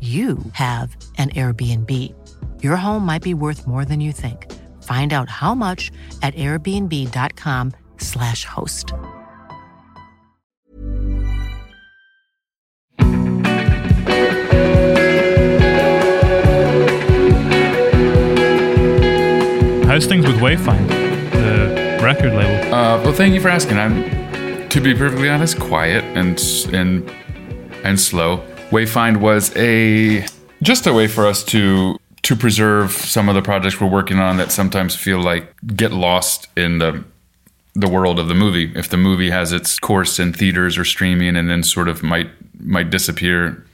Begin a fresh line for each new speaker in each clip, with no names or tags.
you have an Airbnb. Your home might be worth more than you think. Find out how much at airbnb.com/slash host.
How's things with Wayfind, the record label?
Uh, well, thank you for asking. I'm, to be perfectly honest, quiet and and and slow. Wayfind was a just a way for us to to preserve some of the projects we're working on that sometimes feel like get lost in the the world of the movie. If the movie has its course in theaters or streaming and then sort of might might disappear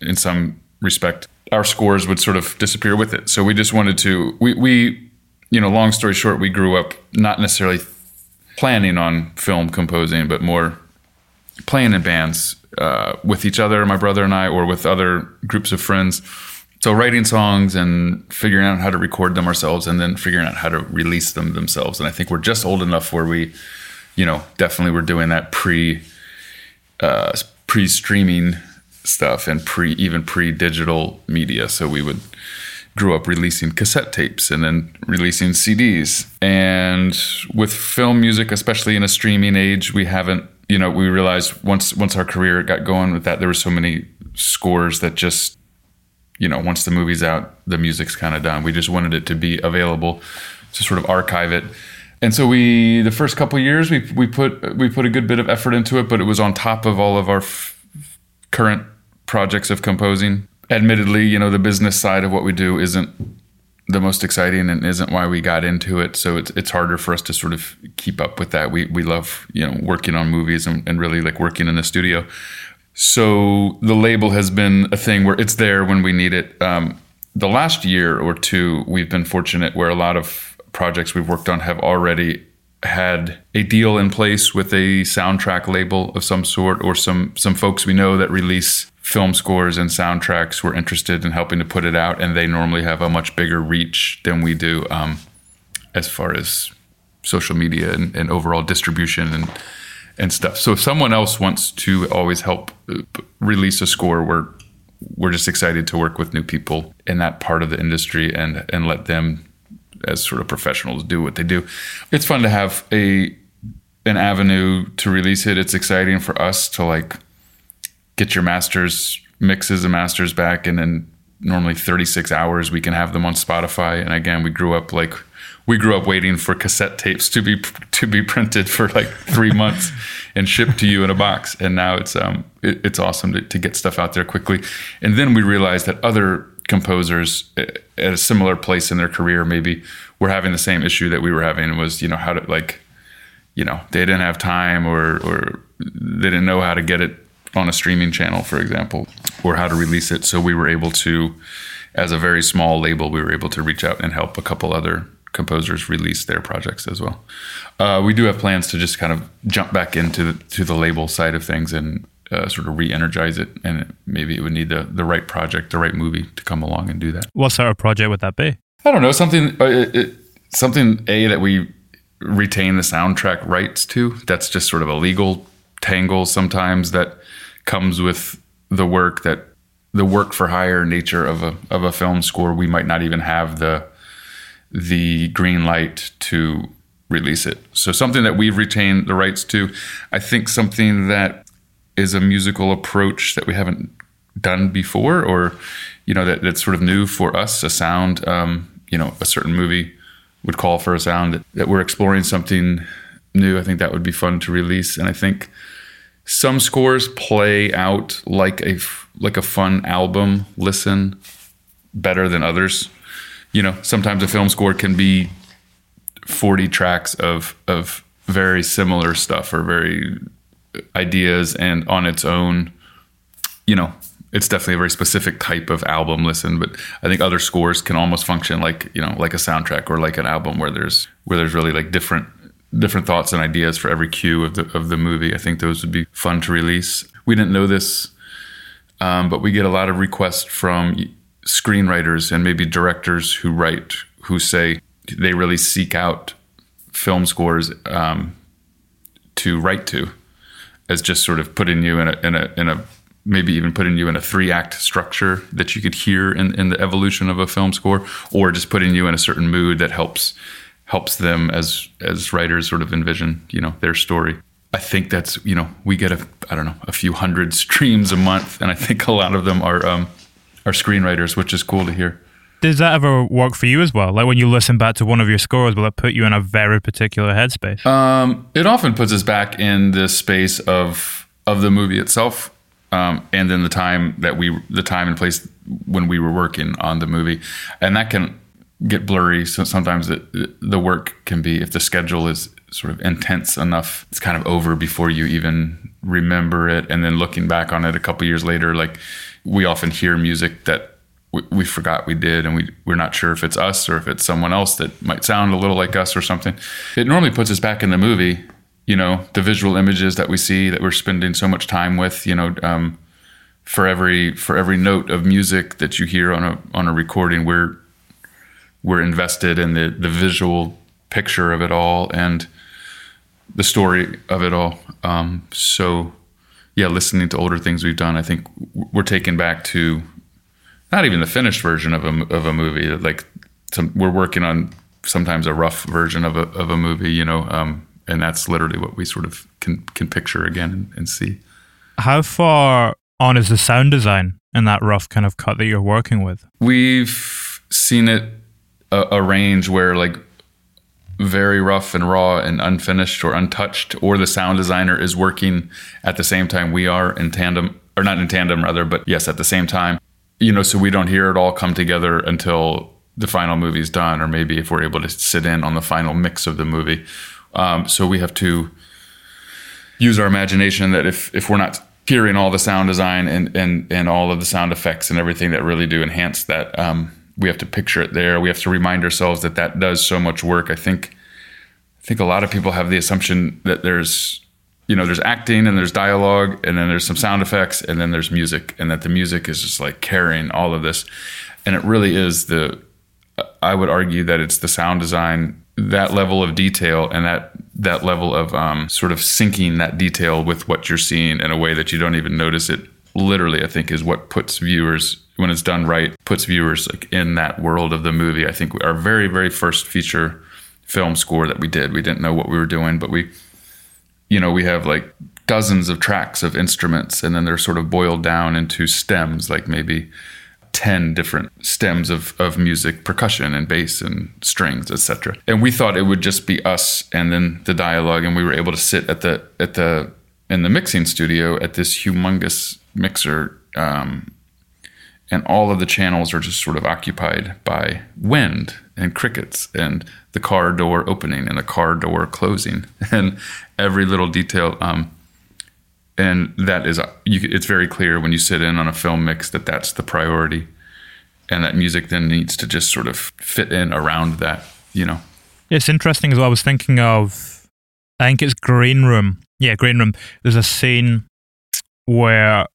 in some respect, our scores would sort of disappear with it. So we just wanted to we we you know, long story short, we grew up not necessarily planning on film composing, but more playing in bands uh, with each other, my brother and I, or with other groups of friends. So writing songs and figuring out how to record them ourselves, and then figuring out how to release them themselves. And I think we're just old enough where we, you know, definitely were doing that pre uh, pre streaming stuff and pre even pre digital media. So we would grew up releasing cassette tapes and then releasing CDs. And with film music, especially in a streaming age, we haven't, you know, we realized once once our career got going with that, there were so many scores that just, you know, once the movie's out, the music's kind of done. We just wanted it to be available to sort of archive it. And so we, the first couple years, we we put we put a good bit of effort into it, but it was on top of all of our f- current projects of composing admittedly, you know, the business side of what we do isn't the most exciting and isn't why we got into it. So it's it's harder for us to sort of keep up with that. We we love you know working on movies and, and really like working in the studio. So the label has been a thing where it's there when we need it. Um, the last year or two, we've been fortunate where a lot of projects we've worked on have already had a deal in place with a soundtrack label of some sort or some some folks we know that release film scores and soundtracks were interested in helping to put it out and they normally have a much bigger reach than we do um, as far as social media and, and, overall distribution and and stuff so if someone else wants to always help uh, release a score we're we're just excited to work with new people in that part of the industry and and let them as sort of professionals do what they do. It's fun to have a an avenue to release it. It's exciting for us to like get your masters mixes and masters back and then normally 36 hours we can have them on Spotify. And again we grew up like we grew up waiting for cassette tapes to be to be printed for like 3 months and shipped to you in a box. And now it's um it, it's awesome to, to get stuff out there quickly. And then we realized that other composers at a similar place in their career maybe were having the same issue that we were having was you know how to like you know they didn't have time or or they didn't know how to get it on a streaming channel for example or how to release it so we were able to as a very small label we were able to reach out and help a couple other composers release their projects as well uh, we do have plans to just kind of jump back into the, to the label side of things and uh, sort of re-energize it, and maybe it would need the the right project, the right movie to come along and do that.
What sort of project would that be?
I don't know something uh, it, it, something a that we retain the soundtrack rights to. That's just sort of a legal tangle sometimes that comes with the work that the work for hire nature of a of a film score. We might not even have the the green light to release it. So something that we've retained the rights to. I think something that is a musical approach that we haven't done before, or you know that that's sort of new for us. A sound, um, you know, a certain movie would call for a sound that, that we're exploring something new. I think that would be fun to release, and I think some scores play out like a like a fun album listen better than others. You know, sometimes a film score can be 40 tracks of of very similar stuff or very uh, ideas and on its own, you know, it's definitely a very specific type of album listen, but I think other scores can almost function like, you know, like a soundtrack or like an album where there's where there's really like different different thoughts and ideas for every cue of the of the movie. I think those would be fun to release. We didn't know this, um, but we get a lot of requests from screenwriters and maybe directors who write who say they really seek out film scores um, to write to as just sort of putting you in a in a in a maybe even putting you in a three act structure that you could hear in, in the evolution of a film score, or just putting you in a certain mood that helps helps them as as writers sort of envision you know their story. I think that's you know we get a I don't know a few hundred streams a month, and I think a lot of them are um, are screenwriters, which is cool to hear.
Does that ever work for you as well? Like when you listen back to one of your scores, will it put you in a very particular headspace?
Um, it often puts us back in the space of of the movie itself, um, and then the time that we, the time and place when we were working on the movie, and that can get blurry. So sometimes the the work can be, if the schedule is sort of intense enough, it's kind of over before you even remember it, and then looking back on it a couple years later, like we often hear music that we, we forgot we did, and we we're not sure if it's us or if it's someone else that might sound a little like us or something. It normally puts us back in the movie. You know, the visual images that we see that we're spending so much time with. You know, um, for every for every note of music that you hear on a on a recording, we're we're invested in the the visual picture of it all and the story of it all. Um, so, yeah, listening to older things we've done, I think we're taken back to not even the finished version of a of a movie. Like some, we're working on sometimes a rough version of a of a movie, you know, um, and that's literally what we sort of can can picture again and, and see.
How far on is the sound design in that rough kind of cut that you're working with?
We've seen it a, a range where like very rough and raw and unfinished or untouched, or the sound designer is working at the same time we are in tandem, or not in tandem rather, but yes, at the same time you know, so we don't hear it all come together until the final movie's done, or maybe if we're able to sit in on the final mix of the movie. Um, so we have to use our imagination that if if we're not hearing all the sound design and and and all of the sound effects and everything that really do enhance that, um, we have to picture it there. We have to remind ourselves that that does so much work. I think I think a lot of people have the assumption that there's you know, there's acting and there's dialogue and then there's some sound effects and then there's music and that the music is just like carrying all of this. And it really is the, I would argue that it's the sound design, that level of detail and that, that level of um, sort of syncing that detail with what you're seeing in a way that you don't even notice it. Literally, I think is what puts viewers, when it's done right, puts viewers like in that world of the movie. I think our very, very first feature film score that we did, we didn't know what we were doing, but we, you know, we have like dozens of tracks of instruments, and then they're sort of boiled down into stems, like maybe 10 different stems of, of music, percussion and bass and strings, etc. And we thought it would just be us and then the dialogue, and we were able to sit at the at the in the mixing studio at this humongous mixer um, and all of the channels are just sort of occupied by wind and crickets and the car door opening and the car door closing and every little detail um, and that is you, it's very clear when you sit in on a film mix that that's the priority. And that music then needs to just sort of fit in around that you know?
It's interesting as well i was thinking of i think it's green room. Yeah green room. There's a scene where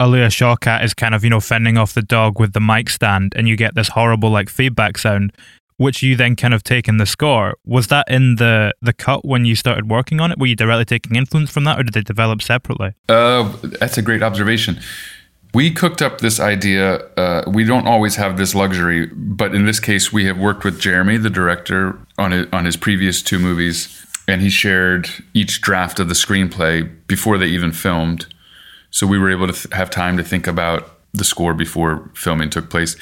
Alia Shawkat is kind of, you know, fending off the dog with the mic stand and you get this horrible like feedback sound, which you then kind of take in the score. Was that in the the cut when you started working on it? Were you directly taking influence from that or did they develop separately?
Uh, that's a great observation. We cooked up this idea. Uh, we don't always have this luxury, but in this case, we have worked with Jeremy, the director, on his, on his previous two movies, and he shared each draft of the screenplay before they even filmed. So we were able to th- have time to think about the score before filming took place.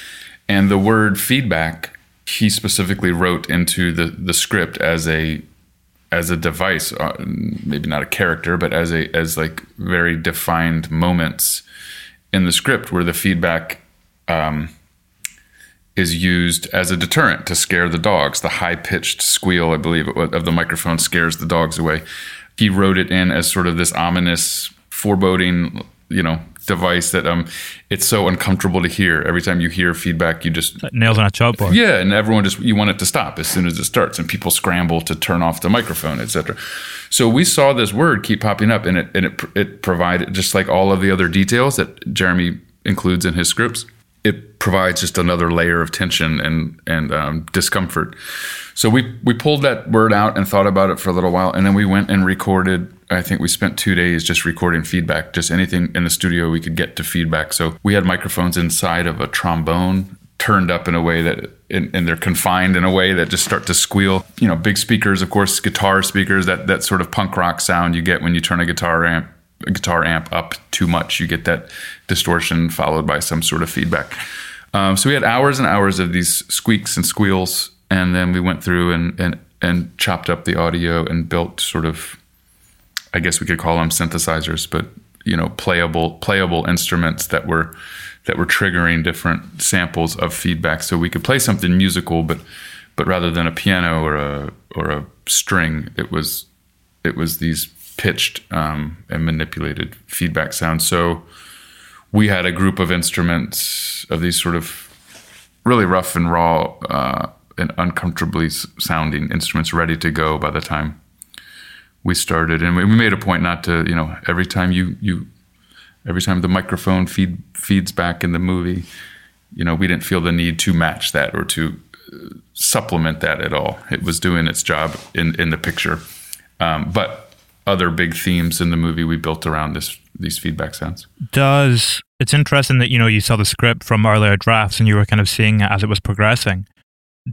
And the word feedback, he specifically wrote into the, the script as a as a device, uh, maybe not a character, but as a as like very defined moments in the script where the feedback um, is used as a deterrent to scare the dogs. The high pitched squeal, I believe, of the microphone scares the dogs away. He wrote it in as sort of this ominous, foreboding, you know, device that um, it's so uncomfortable to hear. Every time you hear feedback, you just
Like nails on a chalkboard.
yeah, and everyone just you want it to stop as soon as it starts, and people scramble to turn off the microphone, etc. So we saw this word keep popping up, and it and it it provided just like all of the other details that Jeremy includes in his scripts. It provides just another layer of tension and and um, discomfort. So we we pulled that word out and thought about it for a little while, and then we went and recorded. I think we spent two days just recording feedback, just anything in the studio we could get to feedback. So we had microphones inside of a trombone turned up in a way that and, and they're confined in a way that just start to squeal you know big speakers of course guitar speakers that that sort of punk rock sound you get when you turn a guitar amp guitar amp up too much you get that distortion followed by some sort of feedback um, so we had hours and hours of these squeaks and squeals and then we went through and and and chopped up the audio and built sort of I guess we could call them synthesizers, but you know, playable playable instruments that were that were triggering different samples of feedback. So we could play something musical, but but rather than a piano or a or a string, it was it was these pitched um, and manipulated feedback sounds. So we had a group of instruments of these sort of really rough and raw uh, and uncomfortably sounding instruments ready to go by the time we started. And we we made a point not to you know every time you you every time the microphone feed feeds back in the movie you know we didn't feel the need to match that or to uh, supplement that at all. It was doing its job in in the picture. Um, but other big themes in the movie we built around this these feedback sounds
Does it's interesting that you know you saw the script from earlier drafts and you were kind of seeing it as it was progressing.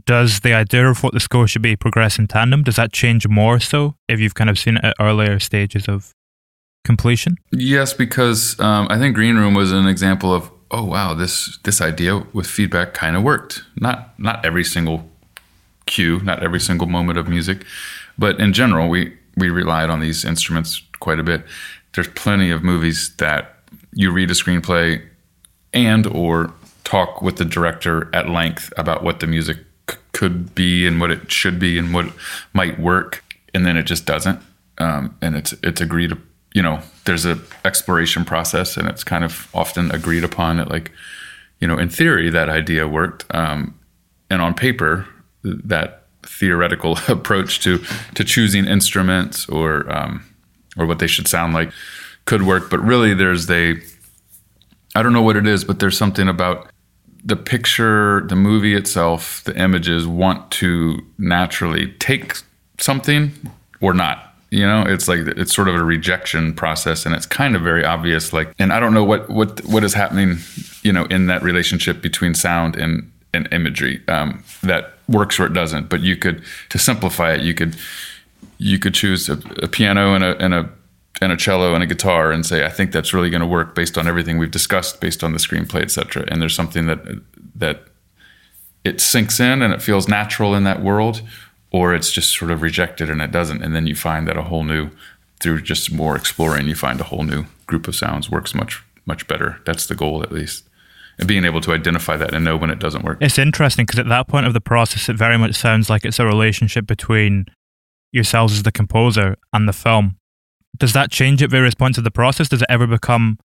Does the idea of what the score should be progress in tandem? Does that change more so if you've kind of seen it at earlier stages of completion?
Yes, because um, I think Green Room was an example of oh wow this this idea with feedback kind of worked. Not not every single cue, not every single moment of music, but in general we we relied on these instruments quite a bit. There's plenty of movies that you read a screenplay and or talk with the director at length about what the music c- could be and what it should be and what might work and then it just doesn't um, and it's it's agreed you know there's a exploration process and it's kind of often agreed upon that like you know in theory that idea worked um, and on paper that theoretical approach to to choosing instruments or um, or what they should sound like could work but really there's a I don't know what it is, but there's something about the picture, the movie itself, the images want to naturally take something or not. You know, it's like it's sort of a rejection process, and it's kind of very obvious. Like, and I don't know what what what is happening, you know, in that relationship between sound and and imagery um, that works or it doesn't. But you could, to simplify it, you could you could choose a, a piano and a and a and a cello and a guitar and say, I think that's really going to work based on everything we've discussed, based on the screenplay, et cetera. And there's something that that it sinks in and it feels natural in that world, or it's just sort of rejected and it doesn't. And then you find that a whole new, through just more exploring, you find a whole new group of sounds works much much better. That's the goal, at least. And being able to identify that and know when it doesn't work.
It's interesting because at that point of the process, it very much sounds like it's a relationship between yourselves as the composer and the film. Does that change at various points of the process? Does it ever become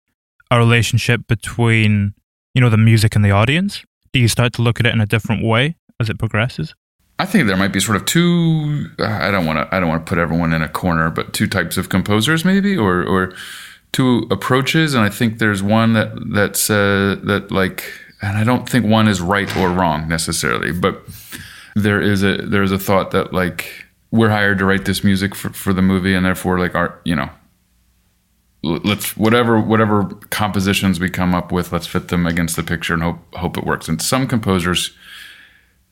a relationship between, you know, the music and the audience? Do you start to look at it in a different way as it progresses?
I think there might be sort of two. I don't want to. I don't want to put everyone in a corner, but two types of composers, maybe, or or two approaches, and I think there's one that that says that like, and I don't think one is right or wrong necessarily, but there is a there is a thought that like we're hired to write this music for, for the movie, and therefore like our you know let's whatever whatever compositions we come up with let's fit them against the picture and hope hope it works. And some composers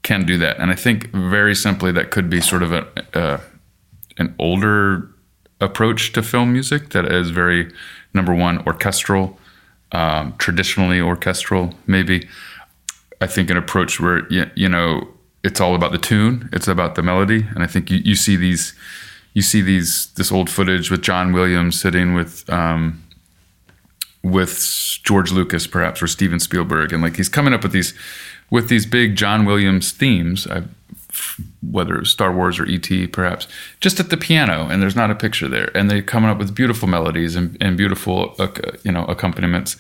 can do that. And i think very simply that could be sort of a, uh, an older approach to film music that is very number one orchestral um, traditionally orchestral maybe. I think an approach where you, know it's all about the tune it's about the melody and i think you, you see these you see these this old footage with John Williams sitting with um, with George Lucas perhaps or Steven Spielberg and like he's coming up with these with these big John Williams themes. I, whether it's Star Wars or ET perhaps just at the piano and there's not a picture there. And they're coming up with beautiful melodies and, and beautiful uh, you know accompaniments.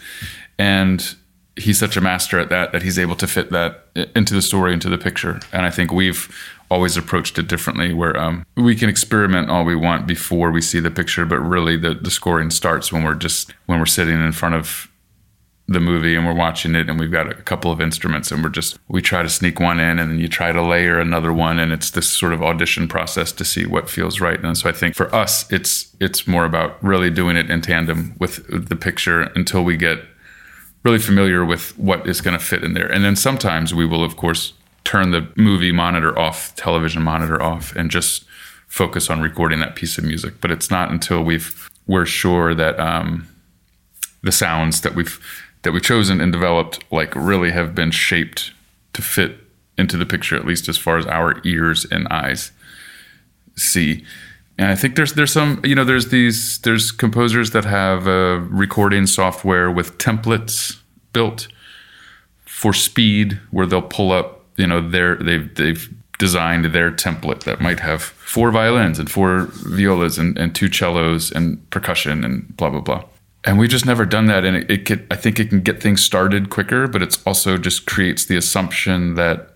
And he's such a master at that that he's able to fit that into the story into the picture. And I think we've always approached it differently where um, we can experiment all we want before we see the picture but really the, the scoring starts when we're just when we're sitting in front of the movie and we're watching it and we've got a couple of instruments and we're just we try to sneak one in and then you try to layer another one and it's this sort of audition process to see what feels right and so i think for us it's it's more about really doing it in tandem with the picture until we get really familiar with what is going to fit in there and then sometimes we will of course turn the movie monitor off, television monitor off, and just focus on recording that piece of music. But it's not until we've we're sure that um, the sounds that we've that we've chosen and developed like really have been shaped to fit into the picture, at least as far as our ears and eyes see. And I think there's there's some you know there's these there's composers that have recording software with templates built for speed where they'll pull up you know they're they've they've designed their template that might have four violins and four violas and, and two cellos and percussion and blah blah blah and we've just never done that. And it, it could i think it can get things started quicker but it's also just creates the assumption that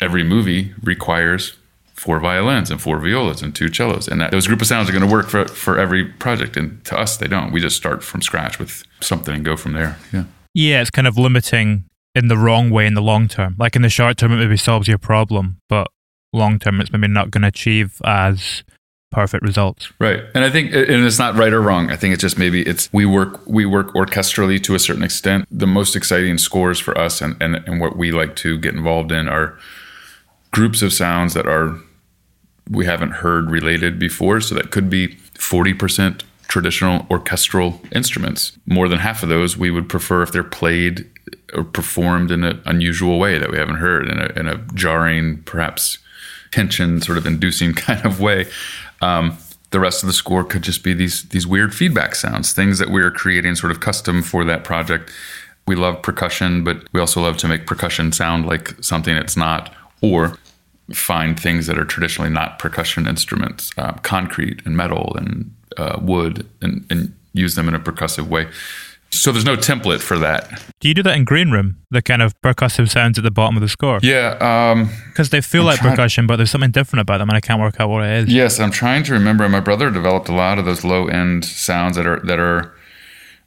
every movie requires four violins and four violas and two cellos. And that those group of sounds are going to work for, for every project. And to us they don't. We just start from scratch with something and go from there. Yeah.
Yeah it's kind of limiting in the wrong way in the long term. Like in the short term, it maybe solves your problem, but long term, it's maybe not going to achieve as perfect results.
Right. And I think and it's not right or wrong. I think it's just maybe it's we work we work orchestrally to a certain extent. The most exciting scores for us and and, and what we like to get involved in are groups of sounds that are we haven't heard related before. So that could be 40% traditional orchestral instruments. More than half of those we would prefer if they're played or performed in an unusual way that we haven't heard in a, in a jarring, perhaps tension sort of inducing kind of way. Um, the rest of the score could just be these these weird feedback sounds, things that we're creating sort of custom for that project. We love percussion, but we also love to make percussion sound like something it's not, or find things that are traditionally not percussion instruments, uh, concrete and metal and uh, wood, and, and use them in a percussive way. So there's no template for that.
Do you do that in Green Room? The kind of percussive sounds at the bottom of the score?
Yeah.
Because um, they feel I'm like trying- percussion, but there's something different about them, and I can't work out what it is.
Yes, I'm trying to remember. My brother developed a lot of those low end sounds that are that are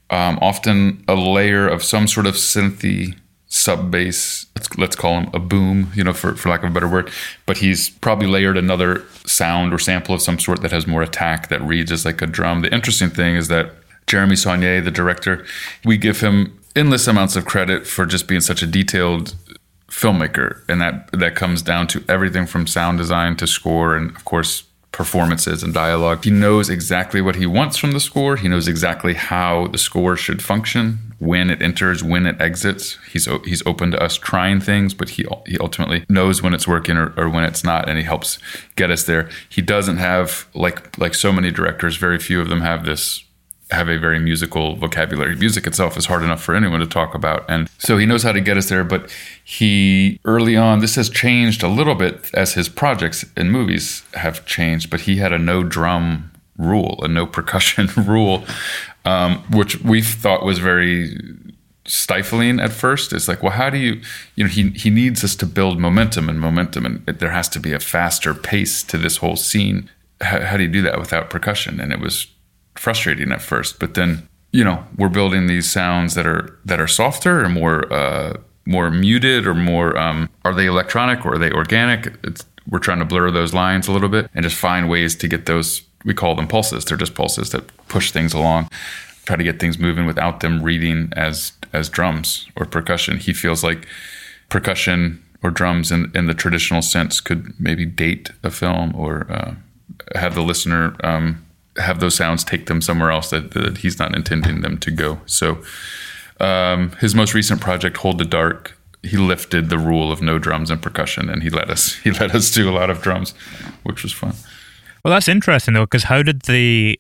um, often a layer of some sort of synthy sub bass. Let's, let's call him a boom, you know, for, for lack of a better word. But he's probably layered another sound or sample of some sort that has more attack that reads as like a drum. The interesting thing is that Jeremy Saulnier, the director, we give him endless amounts of credit for just being such a detailed filmmaker, and that that comes down to everything from sound design to score, and of course performances and dialogue. He knows exactly what he wants from the score. He knows exactly how the score should function, when it enters, when it exits. He's he's open to us trying things, but he he ultimately knows when it's working or, or when it's not, and he helps get us there. He doesn't have like like so many directors. Very few of them have this have a very musical vocabulary. Music itself is hard enough for anyone to talk about. And so he knows how to get us there. But he, early on, this has changed a little bit as his projects and movies have changed, but he had a no drum rule, a no percussion rule, um, which we thought was very stifling at first. It's like, well, how do you, you know, he, he needs us to build momentum and momentum, and there has to be a faster pace to this whole scene. How, how do you do that without percussion? And it was frustrating at first, but then you know, we're building these sounds that are that are softer and more uh, more muted or more. Um, are they electronic or are they organic? It's, we're trying to blur those lines a little bit and just find ways to get those. We call them pulses. They're just pulses that push things along. Try to get things moving without them reading as as drums or percussion. He feels like percussion or drums in, in the traditional sense could maybe date a film or uh, have the listener um, have those sounds take them somewhere else that, that he's not intending them to go. So um, his most recent project, Hold the Dark, he lifted the rule of no drums and percussion, and he let us he let us do a lot of drums, which was fun.
Well, that's interesting though, because how did the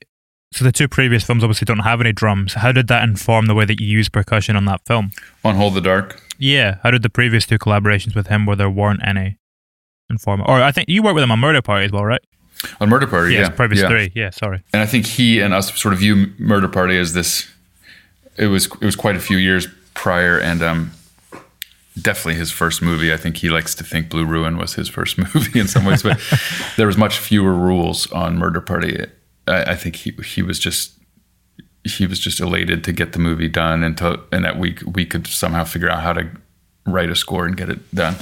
so the two previous films obviously don't have any drums. How did that inform the way that you use percussion on that film?
On Hold the Dark,
Yeah, how did the previous two collaborations with him, where there weren't any, inform? Or I think you worked with him on Murder Party as well, right?
On Murder Party,
Yes,
yeah,
previous
yeah.
three. Yeah, sorry.
and I think he and us sort of view Murder Party as this. It was it was quite a few years prior, and um, definitely his first movie. I think he likes to think Blue Ruin was his first movie in some ways, but there was much fewer rules on Murder Party. I, I think he he was just he was just elated to get the movie done and to and that we we could somehow figure out how to write a score and get it done.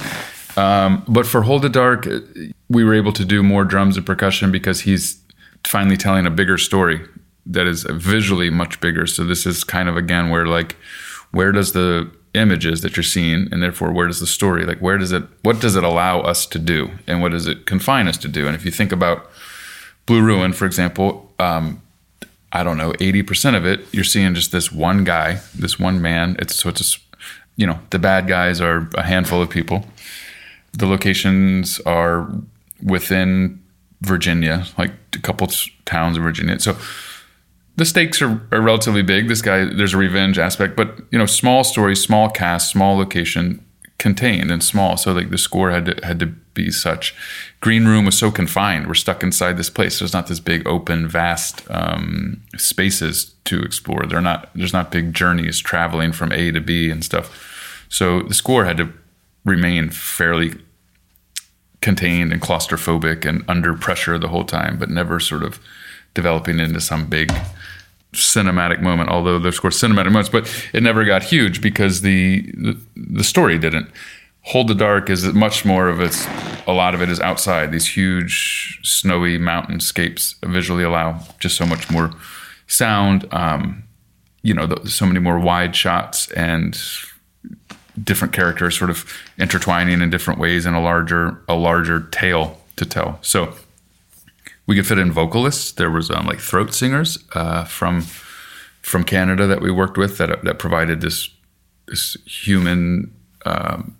Um, but for Hold the Dark, uh, we were able to do more drums and percussion because he's finally telling a bigger story that is visually much bigger. So this is kind of again where like where does the images that you're seeing and therefore where does the story like where does it what does it allow us to do and what does it confine us to do and if you think about Blue Ruin, for example, um, I don't know, 80% of it, you're seeing just this one guy, this one man. It's so it's just, you know, the bad guys are a handful of people. The locations are within Virginia, like a couple towns in Virginia. So the stakes are, are relatively big. This guy, there's a revenge aspect, but you know, small story, small cast, small location, contained and small. So like the score had to, had to be such. Green Room was so confined. We're stuck inside this place. There's not this big, open, vast um, spaces to explore. They're not. There's not big journeys traveling from A to B and stuff. So the score had to remain fairly contained and claustrophobic and under pressure the whole time, but never sort of developing into some big cinematic moment. Although there's of course cinematic moments, but it never got huge because the the, the story didn't. Hold the Dark is much more of its. A lot of it is outside. These huge snowy mountainscapes visually allow just so much more sound. Um, you know, so many more wide shots and different characters sort of intertwining in different ways in a larger a larger tale to tell. So we could fit in vocalists. There was um, like throat singers uh, from from Canada that we worked with that that provided this this human um,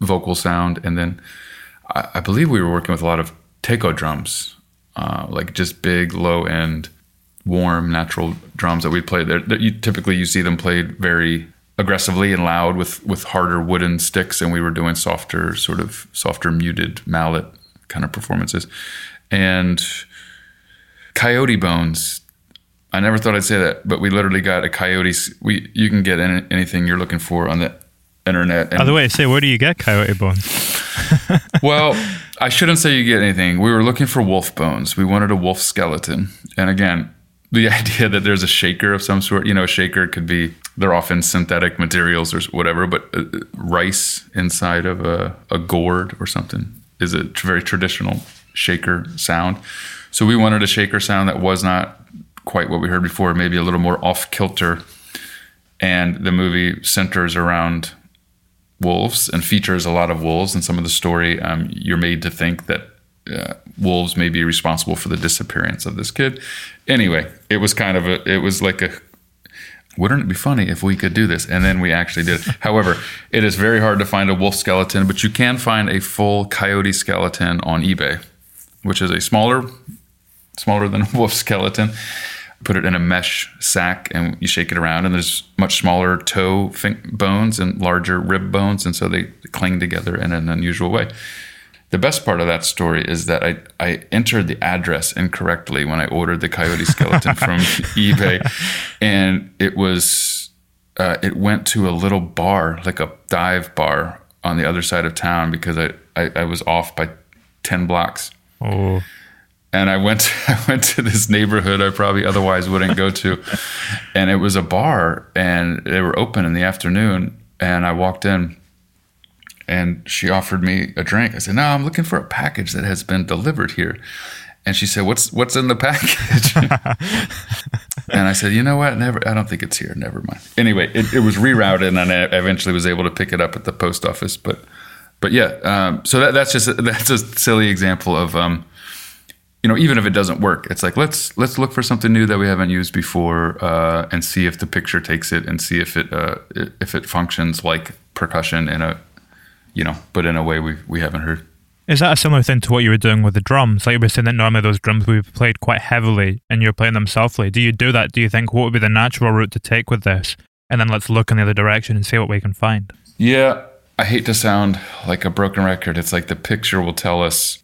vocal sound, and then I, I believe we were working with a lot of taiko drums, uh, like just big low end, warm natural drums that we played. There, you, typically you see them played very aggressively and loud with with harder wooden sticks, and we were doing softer, sort of softer muted mallet kind of performances, and coyote bones. I never thought I'd say that, but we literally got a coyote. We you can get any, anything you're looking for on the internet. And
By the way, say where do you get coyote bones?
well, I shouldn't say you get anything. We were looking for wolf bones. We wanted a wolf skeleton. And again, the idea that there's a shaker of some sort, you know, a shaker could be, they're often synthetic materials or whatever, but uh, rice inside of a, a gourd or something is a very traditional shaker sound. So we wanted a shaker sound that was not quite what we heard before, maybe a little more off kilter. And the movie centers around wolves and features a lot of wolves And some of the story. Um, you're made to think that uh, wolves may be responsible for the disappearance of this kid. Anyway, it was kind of a, it was like a, wouldn't it be funny if we could do this? And then we actually did. it. However, it is very hard to find a wolf skeleton, but you can find a full coyote skeleton on eBay, which is a smaller, smaller than a wolf skeleton. Put it in a mesh sack and you shake it around, and there's much smaller toe bones and larger rib bones, and so they cling together in an unusual way. The best part of that story is that I, I entered the address incorrectly when I ordered the coyote skeleton from eBay, and it was uh, it went to a little bar, like a dive bar on the other side of town, because I, I, I was off by ten blocks.
Oh,
and I went I went to this neighborhood I probably otherwise wouldn't go to, and it was a bar, and they were open in the afternoon, and I walked in, and she offered me a drink. I said, "No, I'm looking for a package that has been delivered here." And she said, "What's what's in the package?" and I said, "You know what? Never. I don't think it's here. Never mind." Anyway, it, it was rerouted, and I eventually was able to pick it up at the post office. But, but yeah. Um, so that, that's just that's a silly example of, um, you know, even if it doesn't work, it's like let's let's look for something new that we haven't used before, uh, and see if the picture takes it, and see if it uh, if it functions like percussion in a, you know, but in a way we we haven't heard.
Is that a similar thing to what you were doing with the drums? Like you were saying that normally those drums would be played quite heavily and you're playing them softly. Do you do that? Do you think what would be the natural route to take with this? And then let's look in the other direction and see what we can find.
Yeah, I hate to sound like a broken record. It's like the picture will tell us,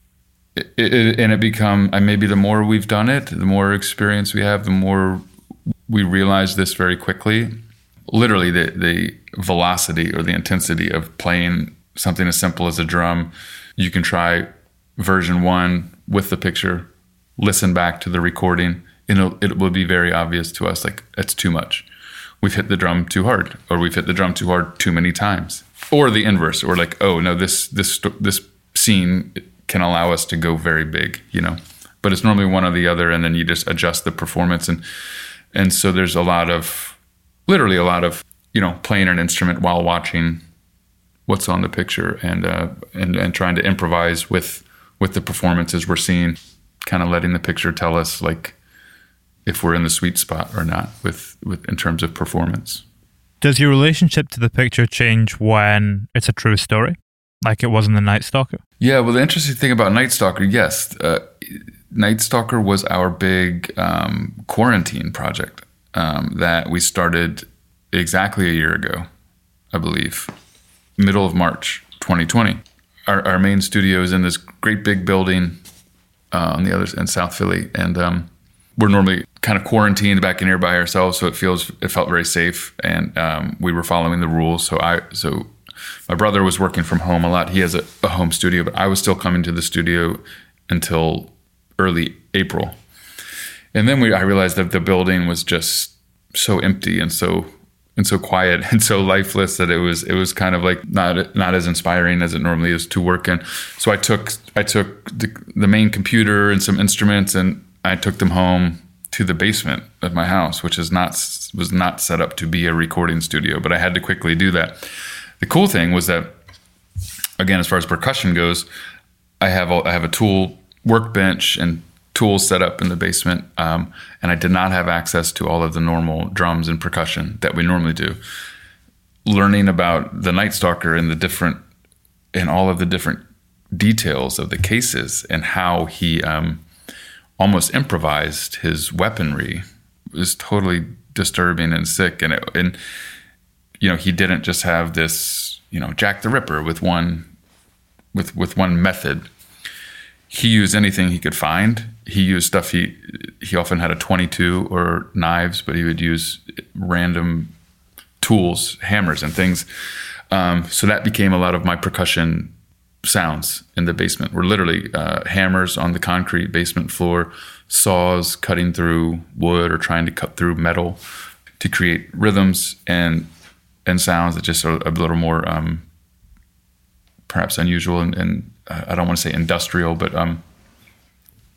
it, it, and it become. And maybe the more we've done it, the more experience we have, the more we realize this very quickly. Literally, the the velocity or the intensity of playing something as simple as a drum you can try version one with the picture, listen back to the recording, and it will be very obvious to us like it's too much. We've hit the drum too hard, or we've hit the drum too hard too many times, or the inverse, or like oh no, this this this scene can allow us to go very big, you know. But it's normally one or the other, and then you just adjust the performance, and and so there's a lot of, literally a lot of you know playing an instrument while watching what's on the picture and uh, and and trying to improvise with with the performances we're seeing, kind of letting the picture tell us like if we're in the sweet spot or not with with in terms of performance.
Does your relationship to the picture change when it's a true story, like it was in the Night Stalker?
Yeah, well, the interesting thing about Night Stalker, yes, uh, Night Stalker was our big um, quarantine project um, that we started exactly a year ago, I believe middle of March 2020. Our, our main studio is in this great big building uh, on the other in South Philly, and um, we're normally kind of quarantined back in here by ourselves, so it feels it felt very safe, and um, we were following the rules. So I so my brother was working from home a lot. He has a, a home studio, but I was still coming to the studio until early April, and then we I realized that the building was just so empty and so and so quiet and so lifeless that it was it was kind of like not not as inspiring as it normally is to work in. So I took I took the, the main computer and some instruments and I took them home to the basement of my house, which is not was not set up to be a recording studio, but I had to quickly do that. The cool thing was that again, as far as percussion goes, I have a, I have a tool workbench and tools set up in the basement, um, and I did not have access to all of the normal drums and percussion that we normally do. Learning about the Night Stalker and the different and all of the different details of the cases and how he um, almost improvised his weaponry was totally disturbing and sick. And it, and you know he didn't just have this you know Jack the Ripper with one with with one method. He used anything he could find. He used stuff he he often had a 22 or knives but he would use random tools hammers and things. Um, so that became a lot of my percussion sounds in the basement. Were literally uh, hammers on the concrete basement floor saws cutting through wood or trying to cut through metal to create rhythms and and sounds that just are a little more um, perhaps unusual and, and, I don't want to say industrial but um,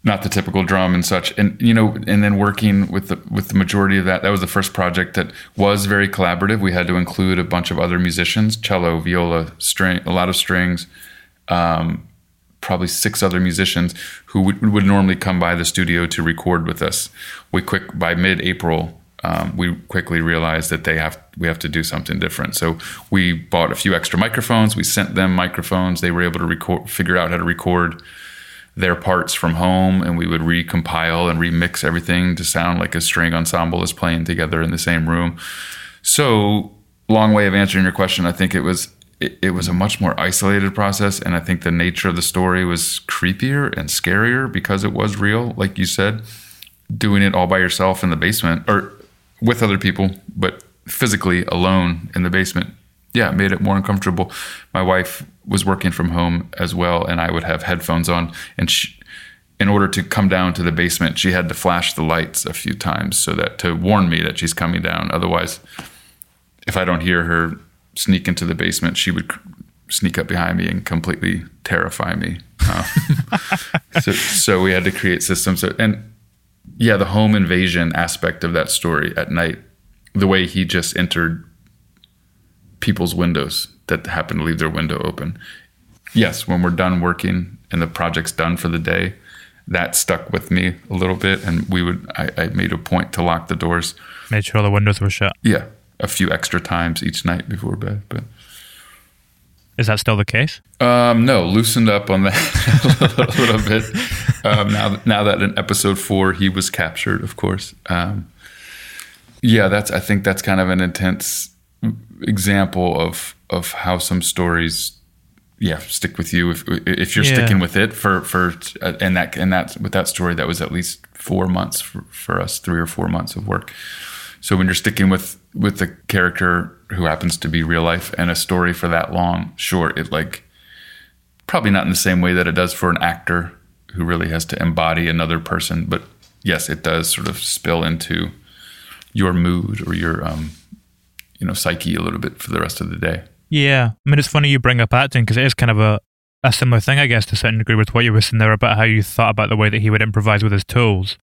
not the typical drum and such. And you know and then working with the with the majority of that that was the first project that was very collaborative. We had to include a bunch of other musicians cello viola string a lot of strings um, probably six other musicians who would, would normally come by the studio to record with us. We quick by mid-april um, we quickly realized that they have we have to do something different. So we bought a few extra microphones. We sent them microphones. They were able to record figure out how to record their parts from home and we would recompile and remix everything to sound like a string ensemble is playing together in the same room. So, long way of answering your question, I think it was it, it, was a much more isolated process and I think the nature of the story was creepier and scarier because it was real, like you said, doing it all by yourself in the basement or with other people, but physically alone in the basement yeah, it made it more uncomfortable. My wife was working from home as well, and I would have headphones on, and she, in order to come down to the basement, she had to flash the lights a few times so that to warn me that she's coming down. Otherwise, if I don't hear her sneak into the basement, she would sneak up behind me and completely terrify me. So, so we had to create systems. And yeah, the home invasion aspect of that story at night, the way he just entered people's windows that happened to leave their window open. Yes, when we're done working and the project's done for the day, that stuck with me a little bit, and we would I, I made a point to lock the doors.
Made sure all the windows were shut.
Yeah, a few extra times each night before bed, but.
Is that still the case?
Um, no, loosened up on that a little bit. Um, now, now that in episode four he was captured, of course. Um, yeah, that's. I think that's kind of an intense example of of how some stories yeah stick with you if if you're
Yeah.
sticking with it for for uh, and that and that with that story that was at least four months for, for us three or four months of work so when you're sticking with with the character who happens to be real life and a story for that long sure it like probably not in the same way that it does for an actor who really has to embody another person but yes it does sort of spill into your mood or your um you know psyche a little bit for the rest of the day
Yeah. I mean, it's funny you bring up acting because it is kind of a, a similar thing, I guess, to a certain degree with what you were saying there about how you thought about the way that he would improvise with his tools.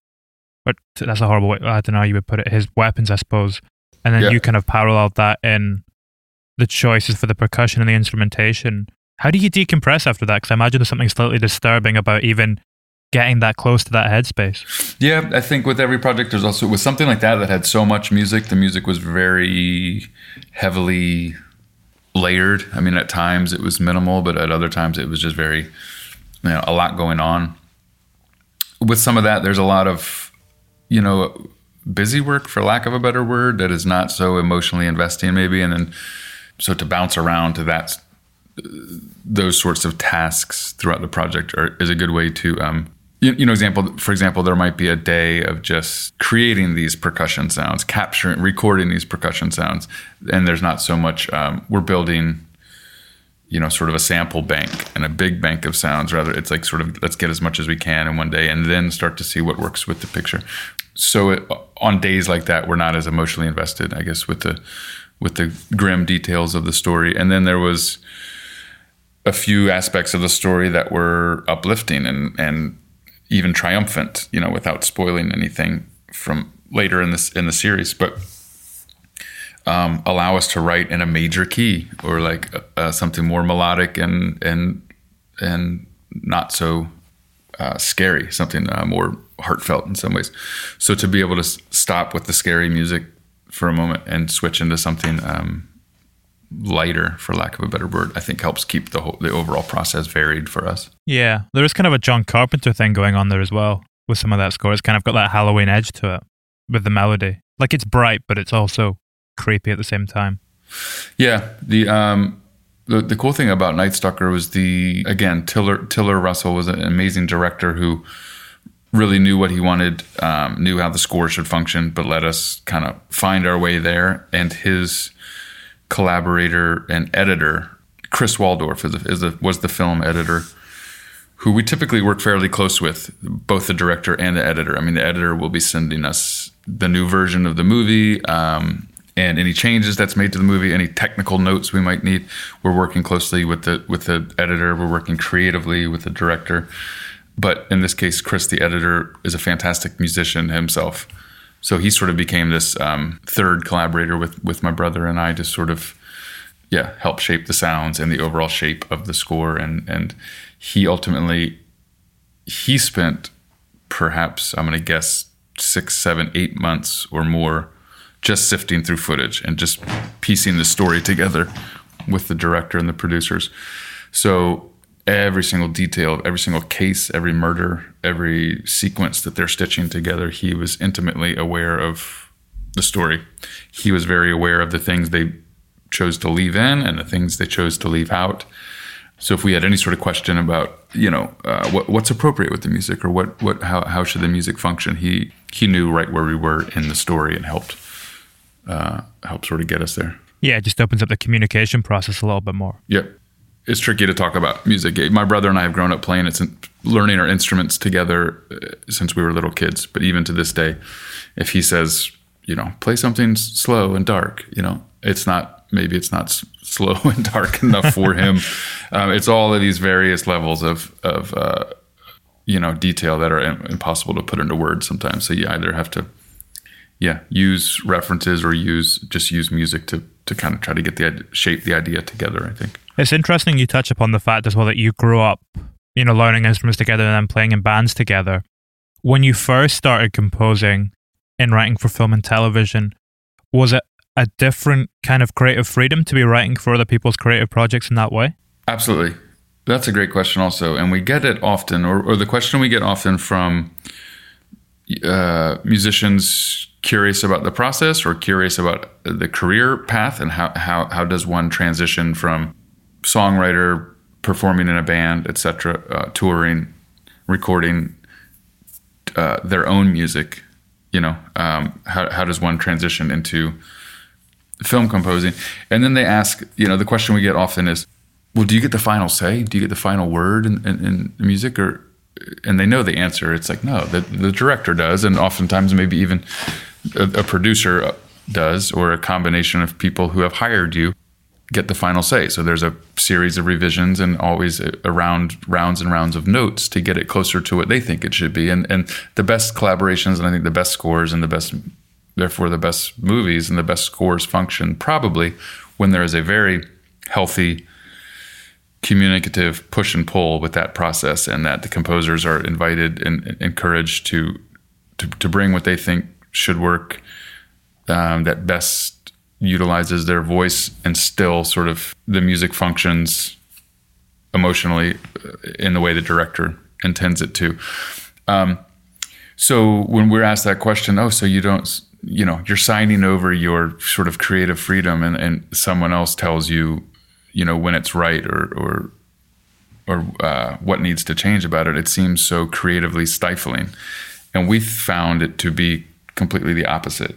But that's a horrible way. I don't know how you would put it. His weapons, I suppose. And then
Yeah.
you kind of paralleled that in the choices for the percussion and the instrumentation. How do you decompress after that? Because I imagine there's something slightly disturbing about even getting that close to that headspace.
Yeah, I think with every project, there's also with something like that that had so much music. The music was very heavily layered. I mean, at times it was minimal, but at other times it was just very, you know, a lot going on. With some of that, there's a lot of, you know, busy work, for lack of a better word, that is not so emotionally investing, maybe, and then so to bounce around to that those sorts of tasks throughout the project are, is a good way to um, you, you know example for example there might be a day of just creating these percussion sounds capturing recording these percussion sounds. And there's not so much um, we're building you know sort of a sample bank and a big bank of sounds. Rather it's like sort of let's get as much as we can in one day and then start to see what works with the picture so it, on days like that we're not as emotionally invested i guess with the with the grim details of the story. And then there was a few aspects of the story that were uplifting and and even triumphant, you know, without spoiling anything from later in this in the series, but um, allow us to write in a major key or like uh, something more melodic and and and not so uh, scary, something uh, more heartfelt in some ways. So to be able to s- stop with the scary music for a moment and switch into something um, lighter, for lack of a better word, I think helps keep the whole, the overall process varied for us.
Yeah, there is kind of a John Carpenter thing going on there as well with some of that score. It's kind of got that Halloween edge to it with the melody. Like it's bright, but it's also creepy at the same time.
Yeah, the um, the, the cool thing about Night Stalker was the again Tiller Tiller Russell was an amazing director who really knew what he wanted, um, knew how the score should function, but let us kind of find our way there. And his collaborator and editor, Chris Waldorf, is, a, is a, was the film editor, who we typically work fairly close with, both the director and the editor. I mean, the editor will be sending us the new version of the movie. Um, and any changes that's made to the movie, any technical notes we might need, we're working closely with the with the editor. We're working creatively with the director. But in this case, Chris, the editor, is a fantastic musician himself. So he sort of became this um, third collaborator with with my brother and I to sort of, yeah, help shape the sounds and the overall shape of the score. And and he ultimately he spent perhaps I'm going to guess six, seven, eight months or more just sifting through footage and just piecing the story together with the director and the producers. So every single detail, of every single case, every murder, every sequence that they're stitching together, he was intimately aware of the story. He was very aware of the things they chose to leave in and the things they chose to leave out. So if we had any sort of question about, you know, uh, what, what's appropriate with the music or what, what, how, how should the music function, he he knew right where we were in the story and helped uh, help sort of get us there.
Yeah, it just opens up the communication process a little bit more.
Yep. It's tricky to talk about music. My brother and I have grown up playing it since, learning our instruments together uh, since we were little kids. But even to this day, if he says, you know, play something slow and dark, you know, it's not maybe it's not s- slow and dark enough for him. Um, it's all of these various levels of of uh, you know detail that are im- impossible to put into words sometimes. So you either have to yeah use references or use just use music to to kind of try to get the shape the idea together. I think.
It's interesting you touch upon the fact as well that you grew up, you know, learning instruments together and then playing in bands together. When you first started composing and writing for film and television, was it a different kind of creative freedom to be writing for other people's creative projects in that way?
Absolutely. That's a great question, also. And we get it often, or, or the question we get often from uh, musicians curious about the process or curious about the career path and how, how, how does one transition from songwriter, performing in a band, etc., uh, touring, recording uh, their own music. You know, um, how, how does one transition into film composing? And then they ask, you know, the question we get often is, well, do you get the final say? Do you get the final word in, in, in music? Or and they know the answer. It's like no, the, the director does, and oftentimes maybe even a, a producer does, or a combination of people who have hired you get the final say. So there's a series of revisions and always around rounds and rounds of notes to get it closer to what they think it should be. And and the best collaborations and I think the best scores and the best therefore the best movies and the best scores function probably when there is a very healthy communicative push and pull with that process and that the composers are invited and encouraged to to, to bring what they think should work um, that best utilizes their voice and still sort of the music functions emotionally uh, in the way the director intends it to. Um, so when we're asked that question, oh, so you don't, you know, you're signing over your sort of creative freedom, and, and someone else tells you, you know, when it's right or or or uh, what needs to change about it. It seems so creatively stifling, and we found it to be completely the opposite.